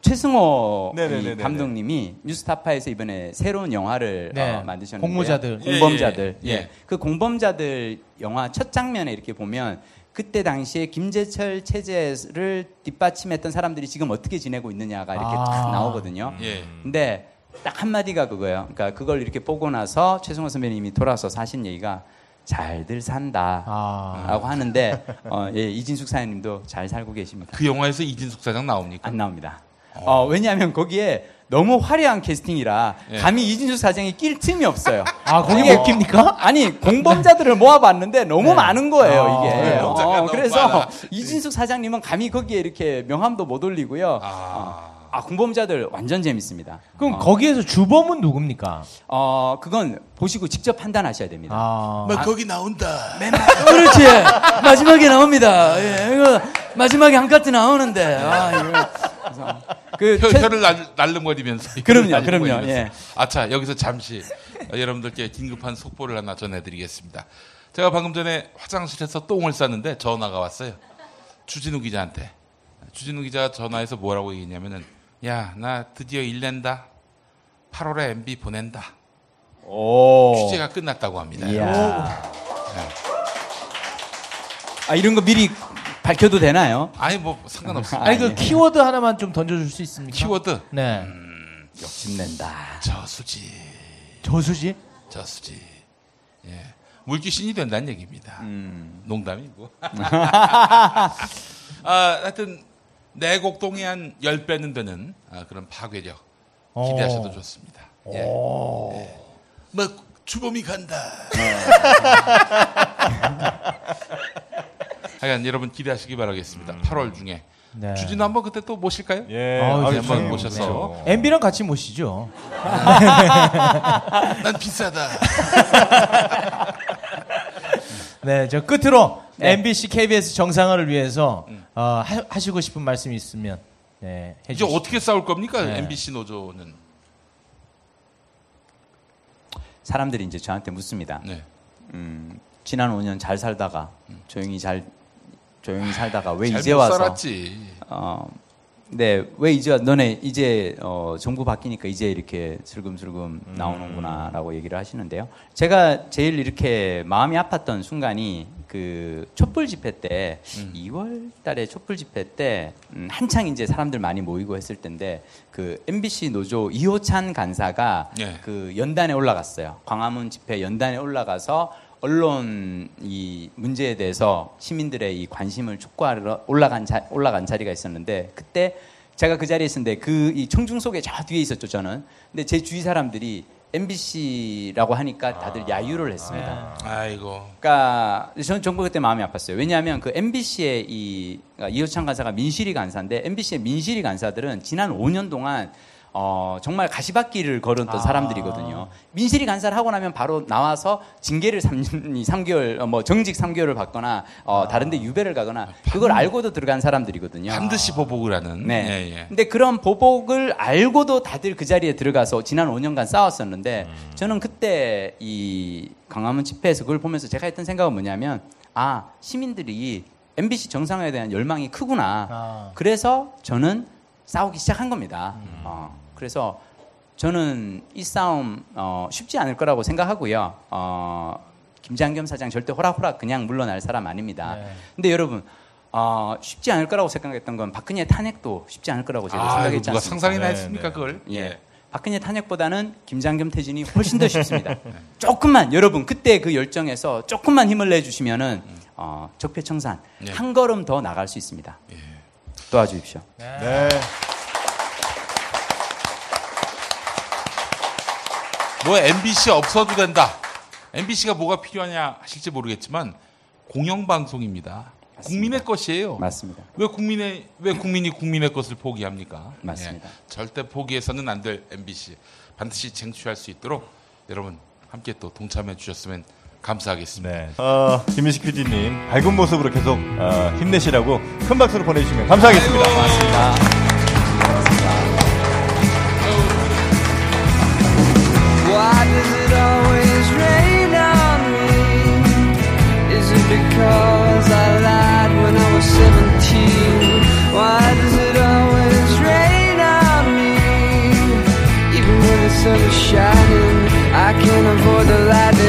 최승호 네네네네네. 감독님이 뉴스타파에서 이번에 새로운 영화를 네. 어, 만드셨는데 공모자들. 공범자들. 예, 예, 예, 예. 그 공범자들 영화 첫 장면에 이렇게 보면 그때 당시에 김재철 체제를 뒷받침했던 사람들이 지금 어떻게 지내고 있느냐가 이렇게 아. 딱 나오거든요. 예. 근데 딱 한마디가 그거예요. 그러니까 그걸 이렇게 보고 나서 최승호 선배님이 돌아서 하신 얘기가 잘들 산다. 아. 라고 하는데 어, 예, 이진숙 사장님도 잘 살고 계십니다. 그 영화에서 이진숙 사장 나옵니까? 안 나옵니다. 어, 왜냐하면 거기에 너무 화려한 캐스팅이라 예. 감히 이진숙 사장이 낄 틈이 없어요. <laughs> 아, 거기 못 깁니까? 아니 공범자들을 모아봤는데 너무 네. 많은 거예요 아, 이게. 네, 어, 그래서 많아. 이진숙 사장님은 감히 거기에 이렇게 명함도 못 올리고요. 아. 아 공범자들 완전 재밌습니다. 그럼 어, 거기에서 주범은 누굽니까? 어 그건 보시고 직접 판단하셔야 됩니다. 아. 막 거기 나온다. 그렇지 마지막에 나옵니다. 예, 이거 마지막에 한 카트 나오는데 아, 이거. 그래서 그 혀, 최- 혀를 날, 날름거리면서 <laughs> 그럼요, 그럼요. 예. 아차 여기서 잠시 어, <laughs> 여러분들께 긴급한 속보를 하나 전해드리겠습니다. 제가 방금 전에 화장실에서 똥을 쌌는데 전화가 왔어요. 주진우 기자한테. 주진우 기자가 전화해서 뭐라고 얘기했냐면은 야 나 드디어 일 낸다. 8월에 MB 보낸다. 오. 취재가 끝났다고 합니다. 이야. 아 이런 거 미리 밝혀도 되나요? 아니 뭐 상관없습니다. 아니 그 예. 키워드 하나만 좀 던져줄 수 있습니까? 키워드 네. 욕심낸다. 저수지 저수지? 저수지. 예. 물귀신이 된다는 얘기입니다. 음. 농담이고. <laughs> 아, 하여튼 내곡동에 한 10배는 되는 아, 그런 파괴력 기대하셔도 어. 좋습니다. 예. 예. 뭐 주범이 간다. <laughs> 하여간 여러분 기대하시기 바라겠습니다. 8월 중에 네. 주진우 한번 그때 또 모실까요? 예. 아유, 한번 모셔서 그렇죠. MB랑 같이 모시죠. <laughs> 난 비싸다. <laughs> 네, 저 끝으로 네. MBC, KBS 정상화를 위해서 어, 하, 시고 싶은 말씀이 있으면 네, 이제 해주시죠. 어떻게 싸울 겁니까? 네. MBC 노조는. 사람들이 이제 저한테 묻습니다. 네. 음, 지난 5년 잘 살다가 조용히 잘 조용히 살다가 왜 이제 와서 살았지. 어, 네, 왜 이제 와- 너네 이제 어, 정부 바뀌니까 이제 이렇게 슬금슬금 나오는구나라고 얘기를 하시는데요. 제가 제일 이렇게 마음이 아팠던 순간이 그 촛불 집회 때 2월 달에 촛불 집회 때 음, 한창 이제 사람들 많이 모이고 했을 텐데 그 MBC 노조 이호찬 간사가 예. 그 연단에 올라갔어요. 광화문 집회 연단에 올라가서 언론 이 문제에 대해서 시민들의 이 관심을 촉구하러 올라간 자, 올라간 자리가 있었는데 그때 제가 그 자리에 있었는데 그 이 청중 속에 저 뒤에 있었죠 저는. 근데 제 주위 사람들이 MBC라고 하니까 다들 야유를 했습니다. 아이고. 그러니까 저는 정말 그때 마음이 아팠어요. 왜냐하면 그 MBC의 이 그러니까 이호찬 간사가 민실이 간사인데 MBC의 민실이 간사들은 지난 5년 동안 어, 정말 가시밭길을 걸었던 사람들이거든요. 민실이 간사를 하고 나면 바로 나와서 징계를 3년, 3개월, 어, 뭐 정직 3개월을 받거나 어, 다른데 유배를 가거나 그걸 알고도 들어간 사람들이거든요. 반드시 보복을 하는. 네. 예, 예. 근데 그런 보복을 알고도 다들 그 자리에 들어가서 지난 5년간 싸웠었는데 저는 그때 이 광화문 집회에서 그걸 보면서 제가 했던 생각은 뭐냐면 아 시민들이 MBC 정상화에 대한 열망이 크구나. 아. 그래서 저는 싸우기 시작한 겁니다. 어, 그래서 저는 이 싸움 어, 쉽지 않을 거라고 생각하고요. 어, 김장겸 사장 절대 호락호락 그냥 물러날 사람 아닙니다. 네. 근데 여러분 어, 쉽지 않을 거라고 생각했던 건 박근혜 탄핵도 쉽지 않을 거라고 제가 아, 생각했지 누가 않습니까? 상상이나 네, 했습니까, 네. 그걸? 예. 박근혜 탄핵보다는 김장겸 퇴진이 훨씬 더 쉽습니다. <laughs> 조금만 여러분 그때 그 열정에서 조금만 힘을 내주시면은 어, 적폐청산 예. 한 걸음 더 나갈 수 있습니다. 도와주십시오. 네. 뭐 MBC 없어도 된다. MBC가 뭐가 필요하냐 하실지 모르겠지만 공영방송입니다. 국민의 것이에요. 맞습니다. 왜 국민의 왜 국민이 국민의 것을 포기합니까? 맞습니다. 예, 절대 포기해서는 안 될 MBC 반드시 쟁취할 수 있도록 여러분 함께 또 동참해 주셨으면 감사하겠습니다. 네. 어, 김민식 PD님 밝은 모습으로 계속 어, 힘내시라고 큰 박수를 보내주시면 감사하겠습니다. 고맙습니다. because I lied when I was 17. Why does it always rain on me? Even when the sun is shining, I can't avoid the lightning.